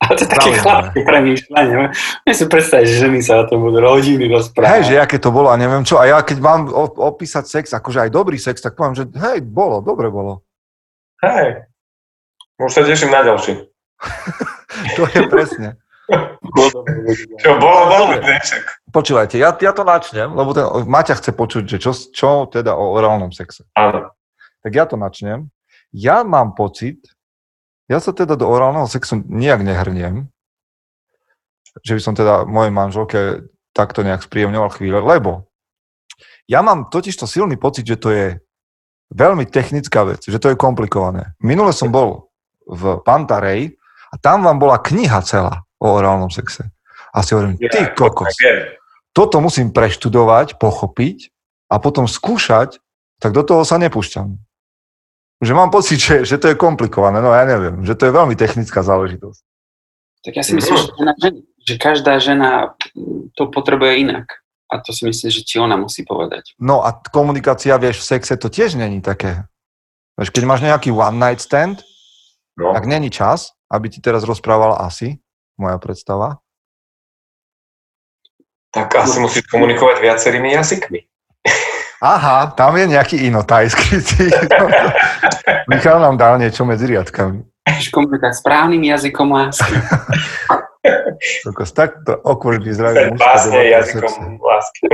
Ale to je také Pravda. chlapské premýšľanie. Ja si predstaviť, že ženy sa o tom budú rodiny rozprávať. hej, že aké to bolo a neviem čo. A ja keď mám opísať sex, akože aj dobrý sex, tak poviem, že hej, bolo, dobre bolo. Hej. Už sa teším na ďalší. To je presne. Čo, bolo, bolo, dnešek. Počúvajte, ja, ja to načnem, lebo ten, Maťa chce počuť, že čo, čo teda o orálnom sexe. Áno. Tak ja to načnem. Ja mám pocit, ja sa teda do orálneho sexu nijak nehrniem, že by som teda mojej manželke takto nejak spríjemňoval chvíle, lebo ja mám totiž to silný pocit, že to je veľmi technická vec, že to je komplikované. Minule som bol v Pantarej a tam vám bola kniha celá o orálnom sexe. A si hovorím, ty kokos, toto musím preštudovať, pochopiť a potom skúšať, tak do toho sa nepúšťam. Že mám pocit, že, že to je komplikované, no ja neviem, že to je veľmi technická záležitosť. Tak ja si myslím, že, to je na ženy, že každá žena to potrebuje inak. A to si myslím, že ti ona musí povedať. No a komunikácia, vieš, v sexe to tiež není také. Vieš, keď máš nejaký one night stand, No. tak není čas, aby ti teraz rozprával asi, moja predstava. Tak asi musíš komunikovať viacerými jazykmi. Aha, tam je nejaký inotaj skrytý. Michal nám dal niečo medzi riadkami. Komunikovať správnym jazykom lásky. Kokos, awkward vyzerajú Ten mužské básne jazykom lásky.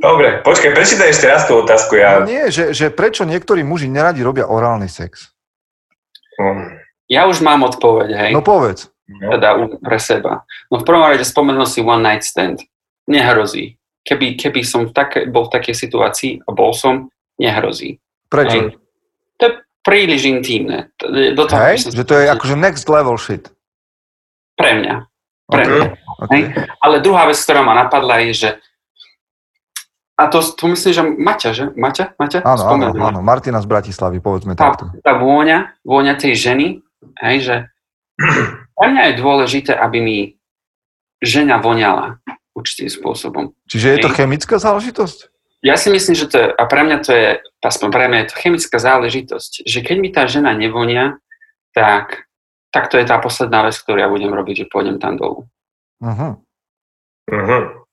Dobre, počkaj, prečítaj ešte raz tú otázku. No Ja... nie, že, že prečo niektorí muži neradi robia orálny sex? Mm, Ja už mám odpoveď, hej. No povedz. no. teda pre seba. No v prvom rade spomenul si one night stand. Nehrozí. Keby, keby som v take, bol v takej situácii a bol som, nehrozí. Prečo? Hej. To je príliš intímne. To- Do toho Hej? som Že to je akože next level shit. Pre mňa. Pre Ok, mňa. ok. Hej. Ale druhá vec, ktorá ma napadla, je, že a to, to myslím, že Maťa, že? Maťa? Maťa? Áno, áno, áno. Martina z Bratislavy, povedzme tá, takto. tá vôňa, vôňa tej ženy, hej, že pre mňa je dôležité, aby mi žena voňala určitým spôsobom. Čiže je to chemická záležitosť? Ja si myslím, že to je, a pre mňa to je, aspoň pre mňa je to chemická záležitosť, že keď mi tá žena nevonia, tak, tak to je tá posledná vec, ktorú ja budem robiť, že pôjdem tam dolu. Uh-huh. Mhm.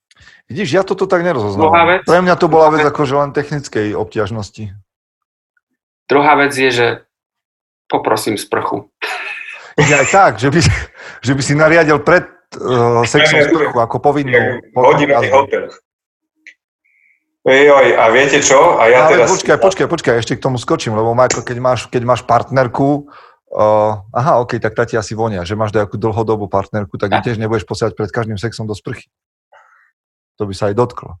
Vidíš, ja toto tak nerozoznávam. Pre mňa to bola vec vec. akože len technickej obťažnosti. Druhá vec je, že poprosím sprchu. Je aj tak, že by, že by si nariadil pred uh, sexom sprchu ako povinnú. Hodinový hotel. Joj, a viete čo? A ja Ale teraz... počkaj, počkaj, počkaj, ešte k tomu skočím, lebo Majko, keď máš, keď máš partnerku, uh, aha, ok, tak tá ti asi vonia, že máš nejakú dlhodobú partnerku, tak ju tiež nebudeš posielať pred každým sexom do sprchy. To by sa aj dotklo.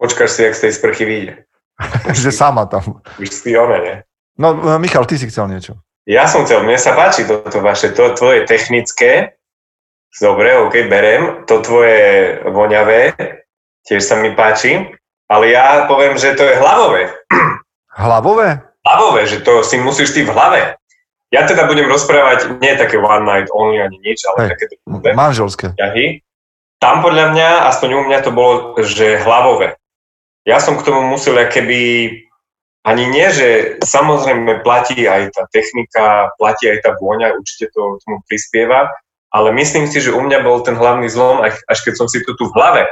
Počkáš si, jak z tej sprchy vyjde. že sama tam. Už si ona, nie? No, uh, Michal, ty si chcel niečo. Ja som chcel, mne sa páči toto vaše, to tvoje technické, dobre, ok, berem, to tvoje voňavé, tiež sa mi páči, ale ja poviem, že to je hlavové. Hlavové? Hlavové, že to si musíš ty v hlave. Ja teda budem rozprávať nie také one night only ani nič, ale Hej. také druhé Manželské. vzťahy. Tam podľa mňa, aspoň u mňa to bolo, že hlavové. Ja som k tomu musel keby ani nie, že samozrejme platí aj tá technika, platí aj tá vôňa, určite to tomu prispieva, ale myslím si, že u mňa bol ten hlavný zlom, až, keď som si to tu v hlave,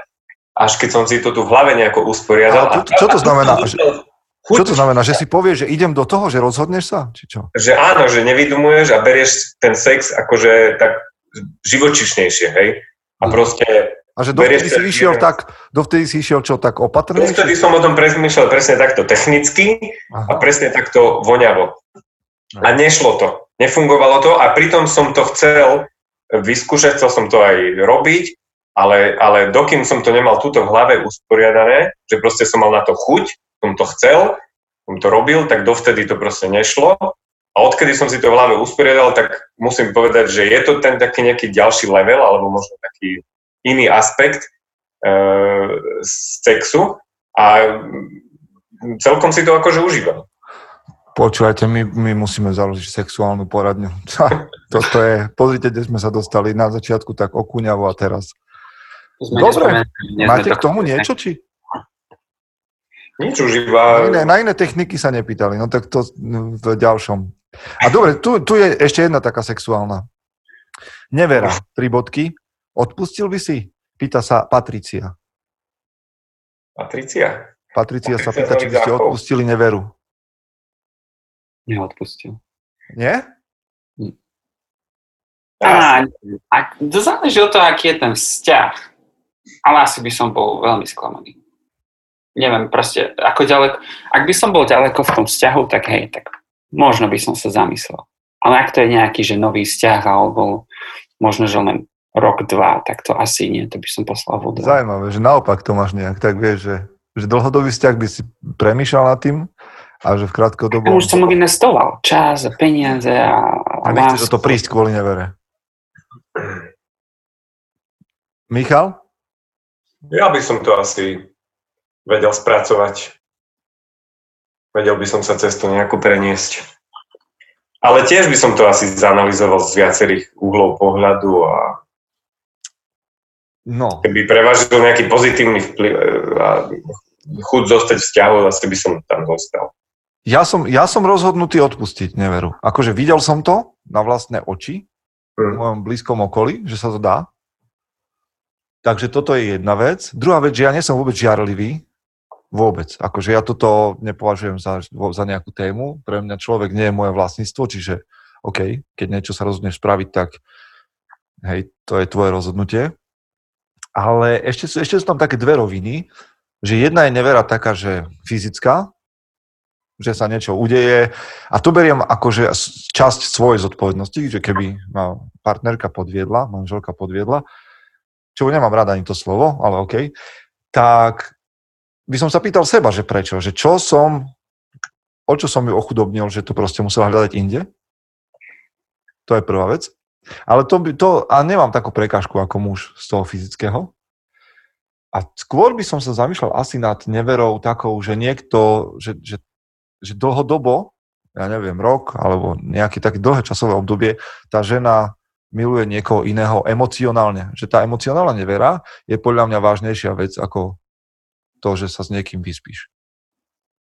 až keď som si to tu v hlave nejako usporiadal. Ale čo- čo to znamená? Že- Chuť, Čo to znamená? Že si povieš, že idem do toho, že rozhodneš sa? Či čo? že áno, že nevidumuješ a berieš ten sex akože tak živočišnejšie, hej? A Mhm. proste A že dovtedy si išiel jeden. tak, dovtedy si išiel čo, tak opatrne? Vtedy som o tom prezmýšľal presne takto technicky a Aha. presne takto voňavo. A nešlo to. Nefungovalo to a pritom som to chcel vyskúšať, chcel som to aj robiť, ale, ale dokým som to nemal túto v hlave usporiadané, že proste som mal na to chuť, som to chcel, som to robil, tak dovtedy to proste nešlo. A odkedy som si to v hlave usporiadal, tak musím povedať, že je to ten taký nejaký ďalší level, alebo možno taký iný aspekt e, sexu a celkom si to akože užívam. Počúvajte, my, my musíme založiť sexuálnu poradňu. Toto je, pozrite, kde sme sa dostali na začiatku tak okúňavo a teraz. Sme Dobre, máte k tomu niečo, či? Nič už iba... Na iné, na iné techniky sa nepýtali, no tak to v ďalšom. A dobre, tu, tu je ešte jedna taká sexuálna. Nevera, tri bodky. Odpustil by si? Pýta sa Patricia. Patricia. Patricia sa pýta, či by ste odpustili neveru. Neodpustil. Nie? Á, a to záleží od toho, aký je ten vzťah. Ale asi by som bol veľmi sklamaný. Neviem, proste, ako ďaleko, ak by som bol ďaleko v tom vzťahu, tak hej, tak možno by som sa zamyslel. Ale ak to je nejaký, že nový vzťah, alebo možno, že len rok, dva, tak to asi nie, to by som poslal vodu. Zajímavé, že naopak to máš nejak, tak vieš, že, že dlhodobý vzťah by si premýšľal nad tým a že v krátkodobom... Už som investoval čas a peniaze a, A nechceš o to prísť kvôli nevere. Michal? Ja by som to asi vedel spracovať. Vedel by som sa cez to nejako preniesť. Ale tiež by som to asi zanalizoval z viacerých uhlov pohľadu a No, keby prevažil nejaký pozitívny vplyv e, a chuť zostať vzťahu, asi by som tam zostal. ja som, ja som rozhodnutý odpustiť neveru. Akože videl som to na vlastné oči v Hm. mojom blízkom okolí, že sa to dá. Takže toto je jedna vec. Druhá vec, že ja nie som vôbec žiarlivý. Vôbec. Akože ja toto nepovažujem za, za nejakú tému. Pre mňa človek nie je moje vlastníctvo, čiže OK, keď niečo sa rozhodneš spraviť, tak hej, to je tvoje rozhodnutie. Ale ešte sú, ešte sú tam také dve roviny, že jedna je nevera taká, že fyzická, že sa niečo udeje a to beriem ako časť svojej zodpovednosti, že keby ma partnerka podviedla, manželka podviedla, čo nemám rada ani to slovo, ale OK, tak by som sa pýtal seba, že prečo, že čo som, o čo som ju ochudobnil, že to proste musela hľadať inde. To je prvá vec. Ale to, by, to a nemám takú prekážku ako muž z toho fyzického. A skôr by som sa zamýšľal asi nad neverou takou, že niekto, že, že, že dlhodobo, ja neviem, rok alebo nejaké také dlhé časové obdobie, tá žena miluje niekoho iného emocionálne. Že tá emocionálna nevera je podľa mňa vážnejšia vec ako to, že sa s niekým vyspíš.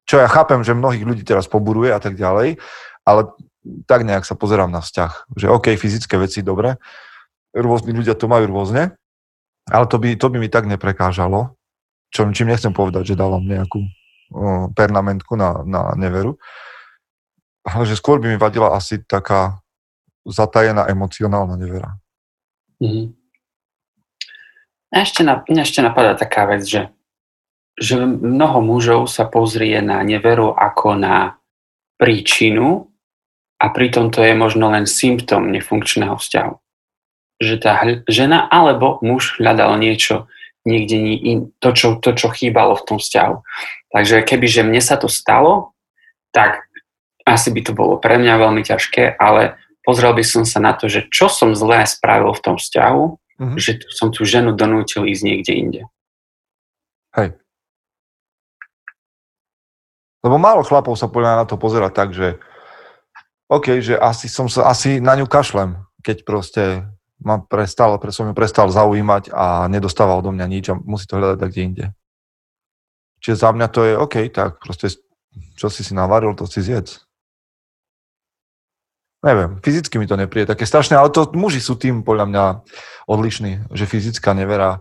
Čo ja chápem, že mnohých ľudí teraz poburuje a tak ďalej, ale tak nejak sa pozerám na vzťah. Že OK, fyzické veci, dobre, rôzni ľudia to majú rôzne, ale to by, to by mi tak neprekážalo, čo, čím nechcem povedať, že dávam nejakú o, pernamentku na, na neveru, ale že skôr by mi vadila asi taká zatajená emocionálna nevera. Mhm. A ešte, na, ešte napadá taká vec, že, že mnoho mužov sa pozrie na neveru ako na príčinu a pritom to je možno len symptóm nefunkčného vzťahu. Že tá žena alebo muž hľadal niečo niekde ni- in, to, čo, to, čo chýbalo v tom vzťahu. Takže keby, že mne sa to stalo, tak asi by to bolo pre mňa veľmi ťažké, ale pozrel by som sa na to, že čo som zlé spravil v tom vzťahu, Mhm. že som tú ženu donútil ísť niekde inde. Hej. Lebo málo chlapov sa podľa na to pozera tak, že OK, že asi som sa, asi na ňu kašlem, keď proste ma prestal, pre som ju prestal zaujímať a nedostáva odo mňa nič a musí to hľadať tak kde inde. Čiže za mňa to je OK, tak proste čo si si navaril, to si zjedz. Neviem, fyzicky mi to nepríde také strašné, ale to muži sú tým podľa mňa odlišní, že fyzická nevera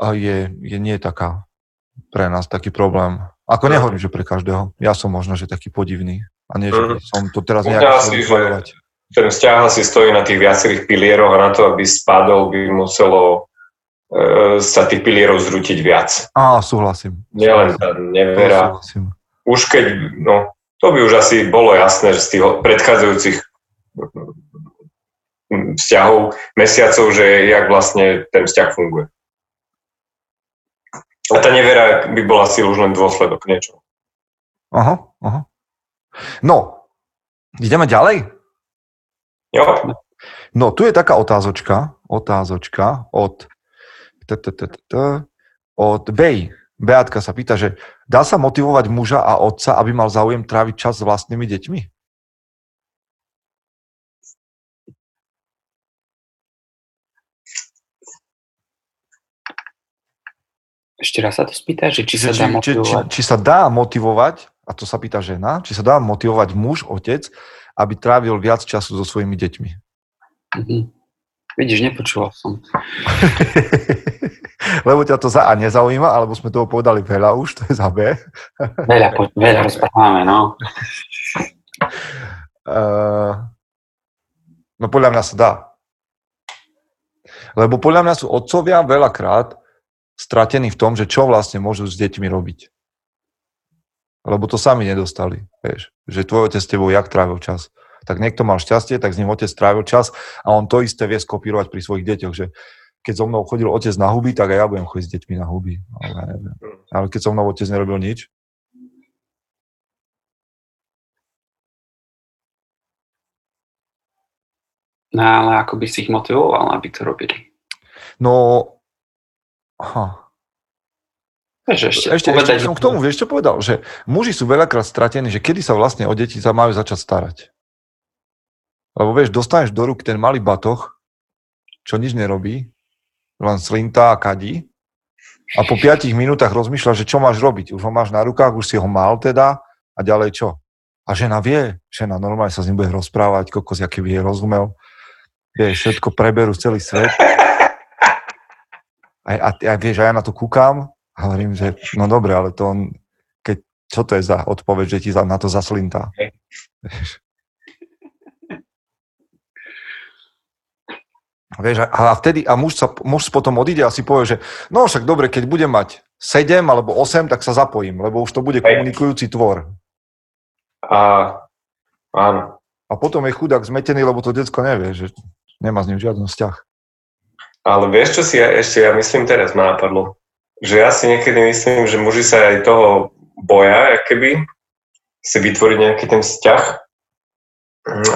je, je nie taká pre nás taký problém. Ako nehovorím, že pre každého. Ja som možno, že taký podivný. A nie, že by som to teraz nejak asi, že-. Ten vzťah asi stojí na tých viacerých pilieroch a na to, aby spadol, by muselo e, sa tých pilierov zrútiť viac. Á, súhlasím. Nielen tá nevera. súhlasím. Už keď, no, to by už asi bolo jasné, že z tých predchádzajúcich vzťahov, mesiacov, že jak vlastne ten vzťah funguje. A tá nevera by bola asi už len dôsledok niečo. Aha, aha. No, ideme ďalej? Jo. No, tu je taká otázočka, otázočka od, od Bej. Beatka sa pýta, že dá sa motivovať muža a otca, aby mal záujem tráviť čas s vlastnými deťmi? Ešte raz sa to spýta, že či sa či, dá či, či, motivovať. či sa dá motivovať, a to sa pýta žena, či sa dá motivovať muž, otec, aby trávil viac času so svojimi deťmi. Mhm. Vidíš, nepočúval som. Lebo ťa to za A nezaujíma, alebo sme toho povedali veľa už, to je za B. Veľa, po, veľa rozprávame, no. Uh, no podľa mňa sa dá. Lebo podľa mňa sú otcovia veľakrát stratení v tom, že čo vlastne môžu s deťmi robiť. Lebo to sami nedostali, vieš. Že tvoj otec s tebou jak trávil čas. Tak niekto mal šťastie, tak s ním otec trávil čas a on to isté vie skopírovať pri svojich deťoch, že keď so mnou chodil otec na huby, tak aj ja budem chodiť s deťmi na huby. Ale. Ale keď so mnou otec nerobil nič, No ale ako by si ich motivoval, aby to robili? no... Aha. Ešte, Ešte, ešte som k tomu, vieš čo povedal, že muži sú veľakrát stratení, že kedy sa vlastne o deti sa majú začať starať. Lebo vieš, dostaneš do rúk ten malý batoh, čo nič nerobí, len slintá a kadí a po 5 minútach rozmýšľa, že čo máš robiť. Už ho máš na rukách, už si ho mal teda a ďalej čo. A žena vie, žena normálne sa s ním bude rozprávať, kokos, aký by jej rozumel. Vieš, všetko preberú celý svet. A, a, a vieš, a ja na to kúkam a hovorím, že no dobre, ale to on, keď, čo to je za odpoveď, že ti na to zaslintá? Vieš. A, vtedy, a muž, sa, muž potom odíde a si povie, že no však dobre, keď budem mať 7 alebo 8, tak sa zapojím, lebo už to bude komunikujúci tvor. A áno. A potom je chudák zmetený, lebo to decko nevie, že nemá s ním žiadny vzťah. Ale vieš, čo si ja, ešte ja myslím teraz ma napadlo? Že ja si niekedy myslím, že muži sa aj toho boja, keby, si vytvoriť nejaký ten vzťah,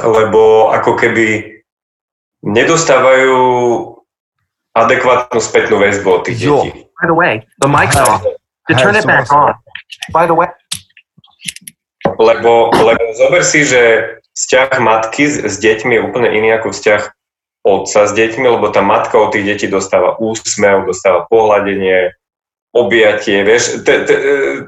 lebo ako keby nedostávajú adekvátnu spätnú väzbu od tých Jo. detí. By the way, the mic's off. To turn it back on. By the way, Lebo, lebo zober si, že vzťah matky s, s deťmi je úplne iný ako vzťah otca s deťmi, lebo tá matka od tých detí dostáva úsmev, dostáva pohľadenie, objatie, vieš,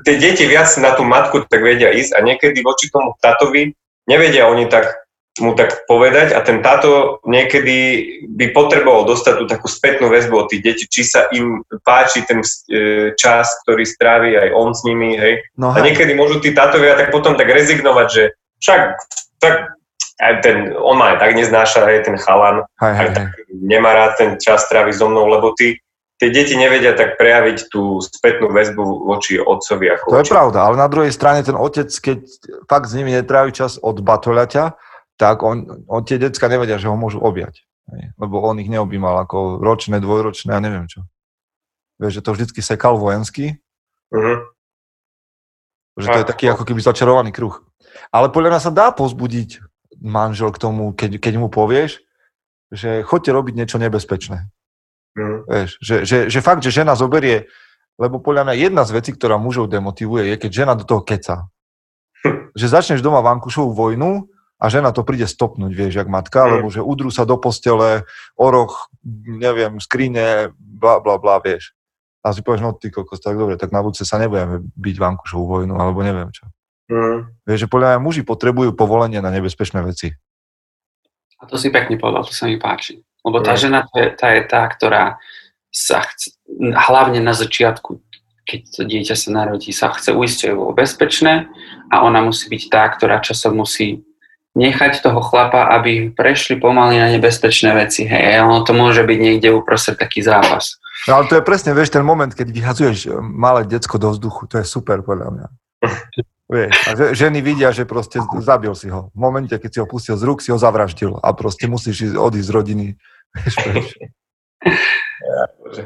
tie deti viac na tú matku tak vedia ísť a niekedy voči tomu tatovi nevedia oni tak mu tak povedať a ten táto niekedy by potreboval dostať tú takú spätnú väzbu od tých detí, či sa im páči ten e, čas, ktorý strávi aj on s nimi, hej, No a niekedy môžu tí tátovia tak potom tak rezignovať, že však tak aj ten, on ma aj tak neznáša, aj ten chalan, hej, hej, hej. nemá rád ten čas tráviť so mnou, lebo tí, tie deti nevedia tak prejaviť tú spätnú väzbu voči otcovi. Ako To je voči- pravda, ale na druhej strane ten otec, keď fakt s nimi netrávi čas od batoľaťa, tak on, on tie decka nevedia, že ho môžu objať. Lebo on ich neobjímal ako ročné, dvojročné a neviem čo. Vieš, že to vždycky sekal vojensky, Mhm. že to je Tak. taký ako keby začarovaný kruh. Ale podľa mňa sa dá pozbudiť manžel k tomu, keď, keď mu povieš, že chodte robiť niečo nebezpečné. Mhm. Vieš, že, že, že fakt, že žena zoberie, lebo podľa mňa jedna z vecí, ktorá mužov demotivuje, je, keď žena do toho keca. Že začneš doma vankušovú vojnu a žena to príde stopnúť, vieš, jak matka, Mm. lebo že udrú sa do postele, oroch, neviem, skrine, bla, bla, bla, vieš. A si povieš, no ty kokos, tak dobre, tak na budúce sa nebudeme byť vankušovú vojnu, alebo neviem čo. Mhm. Vieš, že podľa mňa muži potrebujú povolenie na nebezpečné veci. A to si pekne povedal, to sa mi páči. Lebo tá žena to je, tá je tá, ktorá sa chce, hlavne na začiatku, keď to dieťa sa narodí, sa chce uistiť, že je bolo bezpečné a ona musí byť tá, ktorá časom musí nechať toho chlapa, aby prešli pomaly na nebezpečné veci. Hej, ono to môže byť niekde uprostred taký zápas. No ale to je presne, vieš, ten moment, keď vyhazuješ e, malé decko do vzduchu, to je super podľa mňa. Vieš, a že, ženy vidia, že proste zabil si ho. V momente, keď si ho pustil z rúk, si ho zavraždil a proste musíš ísť, odísť z rodiny. Bože.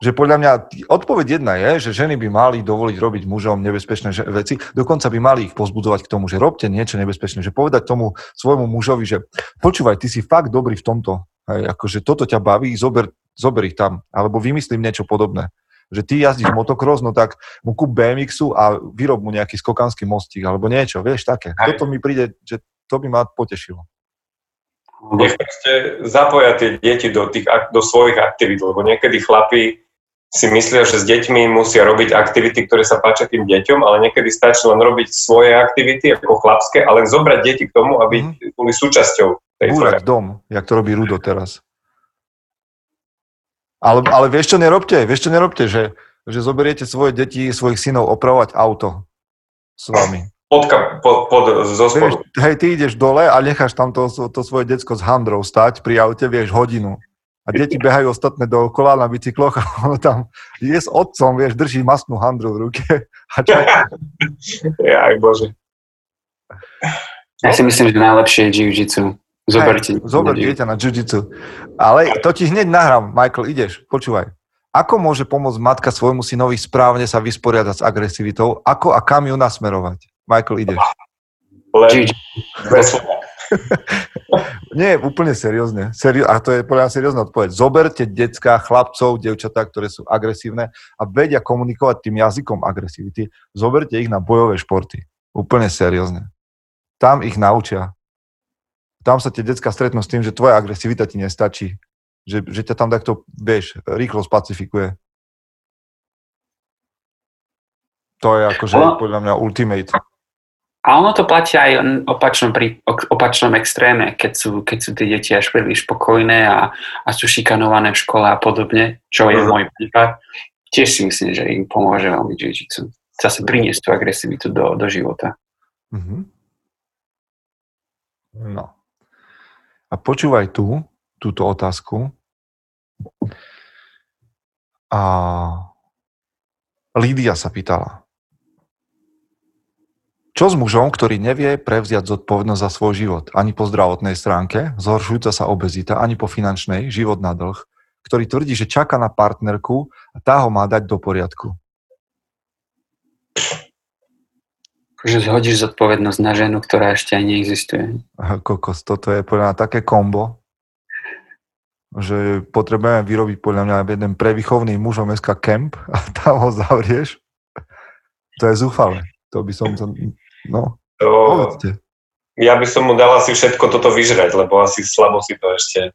že podľa mňa odpoveď jedna je, že ženy by mali dovoliť robiť mužom nebezpečné veci, dokonca by mali ich pozbudzovať k tomu, že robte niečo nebezpečné, že povedať tomu svojmu mužovi, že počúvaj, ty si fakt dobrý v tomto, hej, akože toto ťa baví, zober, zober ich tam, alebo vymyslím niečo podobné. Že ty jazdíš motocross, no tak mu kúp BMX-u a vyrob mu nejaký skokanský mostík, alebo niečo, vieš, také. Hej. Toto mi príde, že to by ma potešilo. Nech proste zapoja tie deti do, tých, do svojich aktivít, lebo niekedy chlapi si myslia, že s deťmi musia robiť aktivity, ktoré sa páčia tým deťom, ale niekedy stačí len robiť svoje aktivity ako chlapské a len zobrať deti k tomu, aby Mhm. boli súčasťou tej Búrať dom, jak to robí Rudo teraz. Ale, ale vieš, čo nerobte? Vieš, čo nerobte? Že, že zoberiete svoje deti, svojich synov opravovať auto s vami. Podka, pod, pod, zo Vieš, spodu. hej, ty ideš dole a necháš tam to, to svoje decko s handrou stať pri aute, vieš, hodinu. A deti behajú ostatné dookola na bicykloch a ono tam je s otcom, vieš, drží masnú handru v ruke. A čo, Aj bože. Ja si myslím, že najlepšie je jiu-jitsu. Zoberte. Hej, zober dieťa na jiu Ale to ti hneď nahrám, Michael, ideš, počúvaj. Ako môže pomôcť matka svojmu synovi správne sa vysporiadať s agresivitou? Ako a kam ju nasmerovať? Michael, ideš. Len. Nie, úplne seriózne. Serio, a to je podľa mňa seriózna odpoveď. Zoberte decka, chlapcov, devčatá, ktoré sú agresívne a vedia komunikovať tým jazykom agresivity. Zoberte ich na bojové športy. Úplne seriózne. Tam ich naučia. Tam sa tie decka stretnú s tým, že tvoja agresivita ti nestačí. Že, že ťa tam takto, vieš, rýchlo spacifikuje. To je akože podľa mňa ultimate. A ono to platí aj v opačnom, pri, opačnom extréme, keď sú, keď sú tie deti až príliš spokojné a, a sú šikanované v škole a podobne, čo je Mhm. môj prípad. Tiež si myslím, že im pomôže veľmi jiu-jitsu. Zase priniesť tú agresivitu do, do života. Mhm. No. A počúvaj tu, túto otázku. A Lídia sa pýtala. Čo s mužom, ktorý nevie prevziať zodpovednosť za svoj život? Ani po zdravotnej stránke, zhoršujúca sa obezita, ani po finančnej, život na dlh, ktorý tvrdí, že čaká na partnerku a tá ho má dať do poriadku. Že zhodíš zodpovednosť na ženu, ktorá ešte aj neexistuje. Kokos, toto je podľa mňa také kombo, že potrebujeme vyrobiť podľa mňa jeden prevýchovný mužom SK Camp a tam ho zavrieš. To je zúfale. To by som to... No, To, povedzte. ja by som mu dal asi všetko toto vyžrať, lebo asi slabo si to ešte...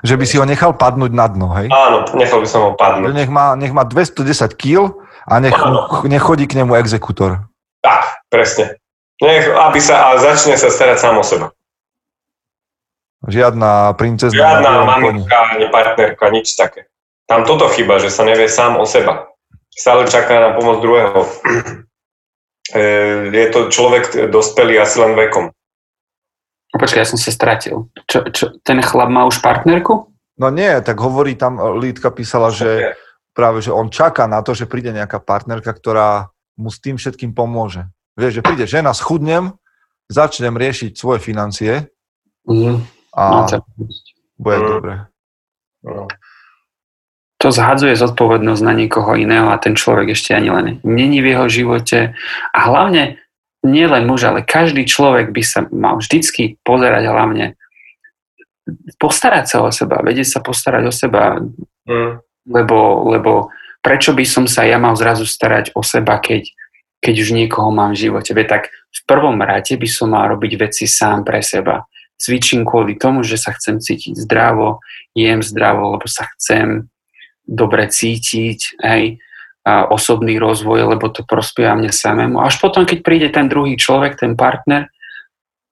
Že by si ho nechal padnúť na dno, hej? Áno, nechal by som ho padnúť. nech má, nech má 210 kg a nech, nech chodí k nemu exekútor. Tak, presne. Nech, aby sa, a začne sa starať sám o seba. Žiadna princezna. na Žiadna maminka, ani partnerka, nič také. Tam toto chyba, že sa nevie sám o seba. Stále čaká na pomoc druhého. E, Je to človek dospelý asi len vekom. Počkaj, ja som sa stratil. Čo, čo, ten chlap má už partnerku? No nie, tak hovorí tam, Lídka písala, že práve, že on čaká na to, že príde nejaká partnerka, ktorá mu s tým všetkým pomôže. Vieš, že príde žena, schudnem, začnem riešiť svoje financie Mhm. a No, bude Mm. dobre. No. To zhadzuje zodpovednosť na niekoho iného a ten človek ešte ani len není v jeho živote. A hlavne nie len muž, ale každý človek by sa mal vždycky pozerať hlavne postarať sa o seba, vedieť sa postarať o seba, Mm. lebo, lebo prečo by som sa ja mal zrazu starať o seba, keď, keď už niekoho mám v živote. Veď tak v prvom rade by som mal robiť veci sám pre seba. Cvičím kvôli tomu, že sa chcem cítiť zdravo, jem zdravo, lebo sa chcem dobre cítiť, hej, a osobný rozvoj, lebo to prospieva mne samému. Až potom, keď príde ten druhý človek, ten partner,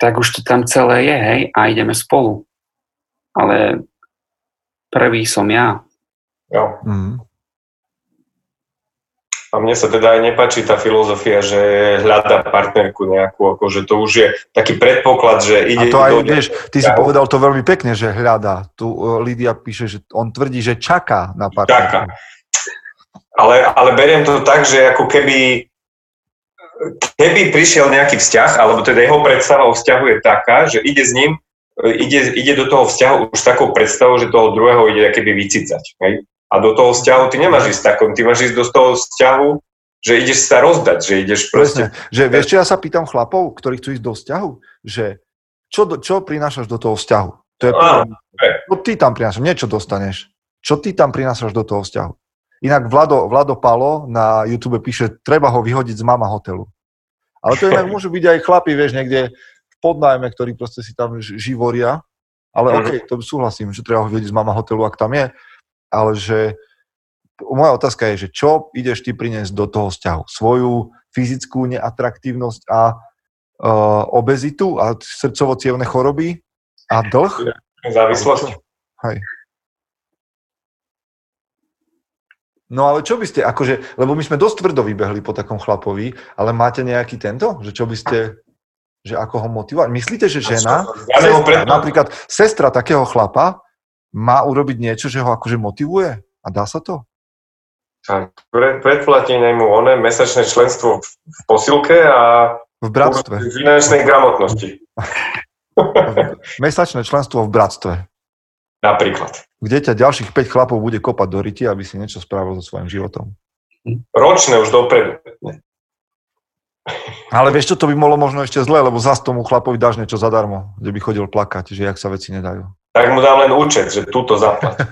tak už to tam celé je, hej, a ideme spolu. Ale prvý som ja. Jo. Mm. A mne sa teda aj nepáči tá filozofia, že hľadá partnerku nejakú, akože to už je taký predpoklad, že A ide to aj, do... vieš, ty si povedal to veľmi pekne, že hľadá. Tu uh, Lídia píše, že on tvrdí, že čaká na Čaká. partnerku. Ale, ale beriem to tak, že ako keby keby prišiel nejaký vzťah, alebo teda jeho predstava o vzťahu je taká, že ide s ním, ide, ide do toho vzťahu už s takou predstavou, že toho druhého ide keby vycicať. Hej? A do toho vzťahu ty nemáš ísť takom, ty máš ísť do toho vzťahu, že ideš sa rozdať, že ideš proste... Presne. Že vieš, čo ja sa pýtam chlapov, ktorí chcú ísť do vzťahu, že čo, čo prinášaš do toho vzťahu? To je. Čo ty tam prinášaš? Niečo dostaneš. Čo ty tam prinášaš do toho vzťahu? Inak Vlado, Vlado Palo na YouTube píše, treba ho vyhodiť z mama hotelu. Ale to inak môžu byť aj chlapi, vieš, niekde v podnajme, ktorí proste si tam živoria. Ale Mhm. OK, to súhlasím, že treba ho vyhodiť z mama hotelu, ak tam je. Ale že moja otázka je, že čo ideš ty priniesť do toho vzťahu? Svoju fyzickú neatraktívnosť a uh, obezitu a srdcovo choroby a dlh? Závislosť. Hej. No ale čo by ste, akože, lebo my sme dosť tvrdo vybehli po takom chlapovi, ale máte nejaký tento, že čo by ste, že ako ho motivovať? Myslíte, že žena, sestra, napríklad sestra takého chlapa má urobiť niečo, že ho akože motivuje? A dá sa to? Tak, pre, predplatenie mu oné mesačné členstvo v, v posilke a V bratstve. v finančnej gramotnosti. Mesačné členstvo v bratstve. Napríklad. Kde ťa ďalších 5 chlapov bude kopať do ryti, aby si niečo spravil so svojím životom. Ročné už dopredu. Ale vieš čo, to by bolo možno ešte zle, lebo zas tomu chlapovi dáš niečo zadarmo, kde by chodil plakať, že jak sa veci nedajú. Tak mu dám len účet, že túto zaplat.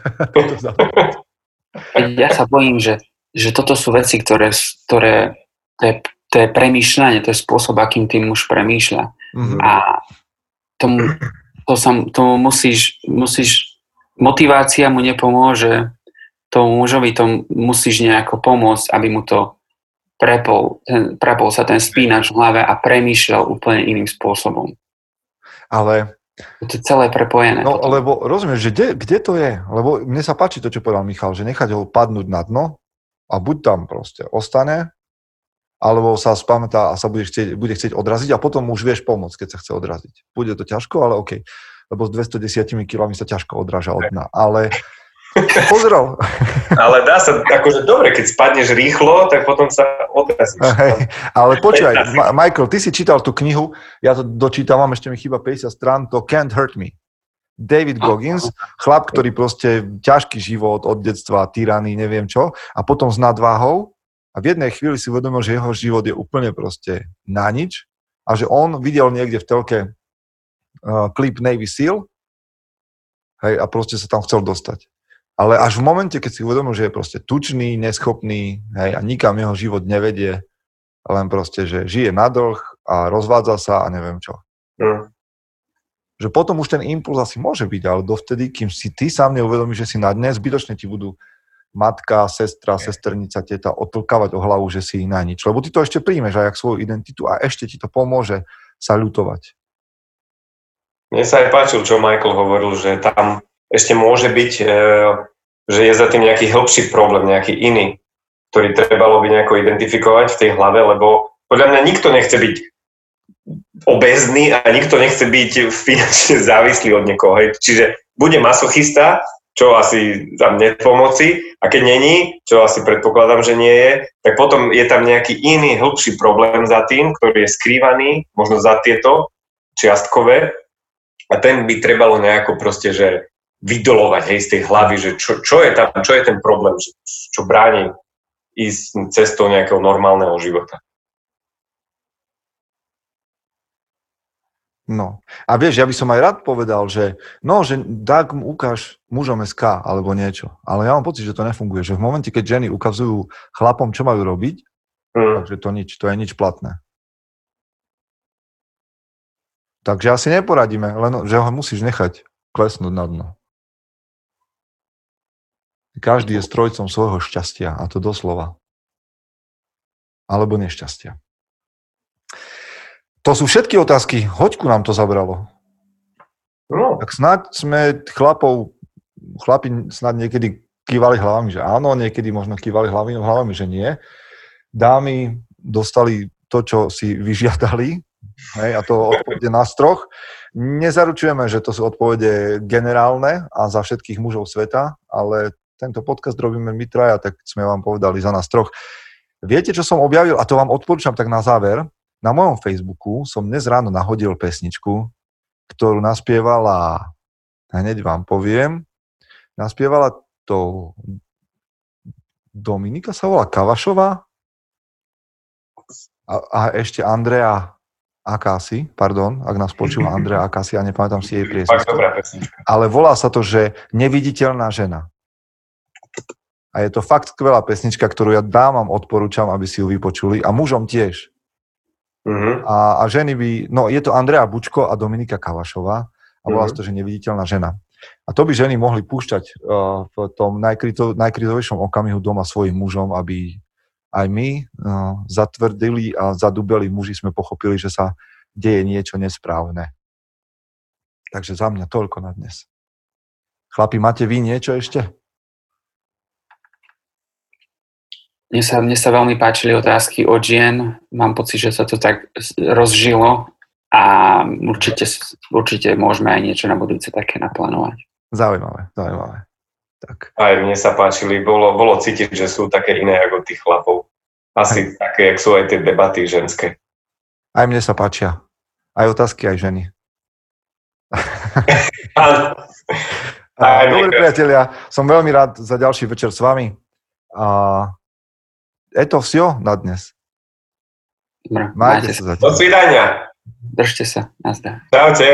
Ja sa bojím, že, že toto sú veci, ktoré, ktoré to, je, to je premýšľanie, to je spôsob, akým tým muž premýšľa. Mhm. A tomu, to sa, tomu musíš, musíš, motivácia mu nepomôže, tomu mužovi to musíš nejako pomôcť, aby mu to prepol, ten, prepol sa ten spínač v hlave a premýšľal úplne iným spôsobom. Ale, To je celé prepojené. no, potom. lebo rozumieš, že kde, kde to je? Lebo mne sa páči to, čo povedal Michal, že nechať ho padnúť na dno a buď tam proste ostane, alebo sa spamätá a sa bude chcieť, bude chcieť odraziť a potom už vieš pomôcť, keď sa chce odraziť. Bude to ťažko, ale OK. Lebo s 210 kilami sa ťažko odráža od dna. Ale pozrel, Ale dá sa, akože dobre, keď spadneš rýchlo, tak potom sa odrazíš. Hej, ale počkaj, Ma- Michael, ty si čítal tú knihu, ja to dočítam, mám ešte mi chýba 50 strán, to Can't Hurt Me. David Goggins, chlap, ktorý proste ťažký život od detstva, tyraný, neviem čo, a potom s nadváhou a v jednej chvíli si uvedomil, že jeho život je úplne proste na nič a že on videl niekde v telke uh, klip Navy SEAL hej, a proste sa tam chcel dostať. Ale až v momente, keď si uvedomil, že je proste tučný, neschopný hej, a nikam jeho život nevedie, len proste, že žije na dlh a rozvádza sa a neviem čo. Hm. Že potom už ten impuls asi môže byť, ale dovtedy, kým si ty sám neuvedomíš, že si na dne, zbytočne ti budú matka, sestra, sestrnica, teta otlkávať o hlavu, že si na nič. Lebo ty to ešte príjmeš aj jak svoju identitu a ešte ti to pomôže sa ľutovať. Mne sa aj páčil, čo Michael hovoril, že tam ešte môže byť, e, že je za tým nejaký hĺbší problém, nejaký iný, ktorý trebalo by nejako identifikovať v tej hlave, lebo podľa mňa nikto nechce byť obezný a nikto nechce byť finančne závislý od niekoho. Hej. Čiže bude masochista, čo asi tam nepomoci a keď není, čo asi predpokladám, že nie je, tak potom je tam nejaký iný hĺbší problém za tým, ktorý je skrývaný, možno za tieto čiastkové a ten by trebalo nejako proste, že vydolovať hej, z tej hlavy, že čo, čo, je tam, čo je ten problém, že, čo bráni ísť cestou nejakého normálneho života. No. A vieš, ja by som aj rád povedal, že no, že tak mu ukáž mužom SK alebo niečo. Ale ja mám pocit, že to nefunguje. Že v momente, keď ženy ukazujú chlapom, čo majú robiť, Hm. takže to nič, to je nič platné. Takže asi neporadíme, len že ho musíš nechať klesnúť na dno. Každý je strojcom svojho šťastia, a to doslova. Alebo nešťastia. To sú všetky otázky. Hoďku nám to zabralo. No, Tak snáď sme chlapov, chlapi snad niekedy kývali hlavami, že áno, niekedy možno kývali hlavami, hlavami, že nie. Dámy dostali to, čo si vyžiadali, hej, a to odpovede na troch. Nezaručujeme, že to sú odpovede generálne a za všetkých mužov sveta, ale tento podcast robíme my traja, tak sme vám povedali za nás troch. Viete, čo som objavil, a to vám odporúčam tak na záver, na mojom Facebooku som dnes ráno nahodil pesničku, ktorú naspievala, hneď vám poviem, naspievala to Dominika sa volá Kavašová? A, a ešte Andrea Akasi, pardon, ak nás počúva Andrea Akasi, ja nepamätám si jej priezvisko, ale volá sa to, že Neviditeľná žena. A je to fakt skvelá pesnička, ktorú ja dámam, odporúčam, aby si ju vypočuli a mužom tiež. Mhm. A, a ženy by, no je to Andrea Bučko a Dominika Kavašová a volá sa to, že neviditeľná žena. A to by ženy mohli púšťať uh, v tom najkrizo, najkrizovejšom okamihu doma svojim mužom, aby aj my uh, zatvrdili a zadubeli muži sme pochopili, že sa deje niečo nesprávne. Takže za mňa toľko na dnes. Chlapi, máte vy niečo ešte? Mne sa, mne sa veľmi páčili otázky od žien. Mám pocit, že sa to tak rozžilo a určite, určite môžeme aj niečo na budúce také naplánovať. Zaujímavé, zaujímavé. Tak. Aj mne sa páčili, bolo, bolo cítiť, že sú také iné ako tých chlapov. Asi také, jak sú aj tie debaty ženské. Aj mne sa páčia. Aj otázky, aj ženy. Aj Dobre, priatelia, som veľmi rád za ďalší večer s vami. A je to vsio na dnes. Dobre, Majte majte sa sa. zatiaľ. Do svidania. Držte sa. Nazdar. Čaute.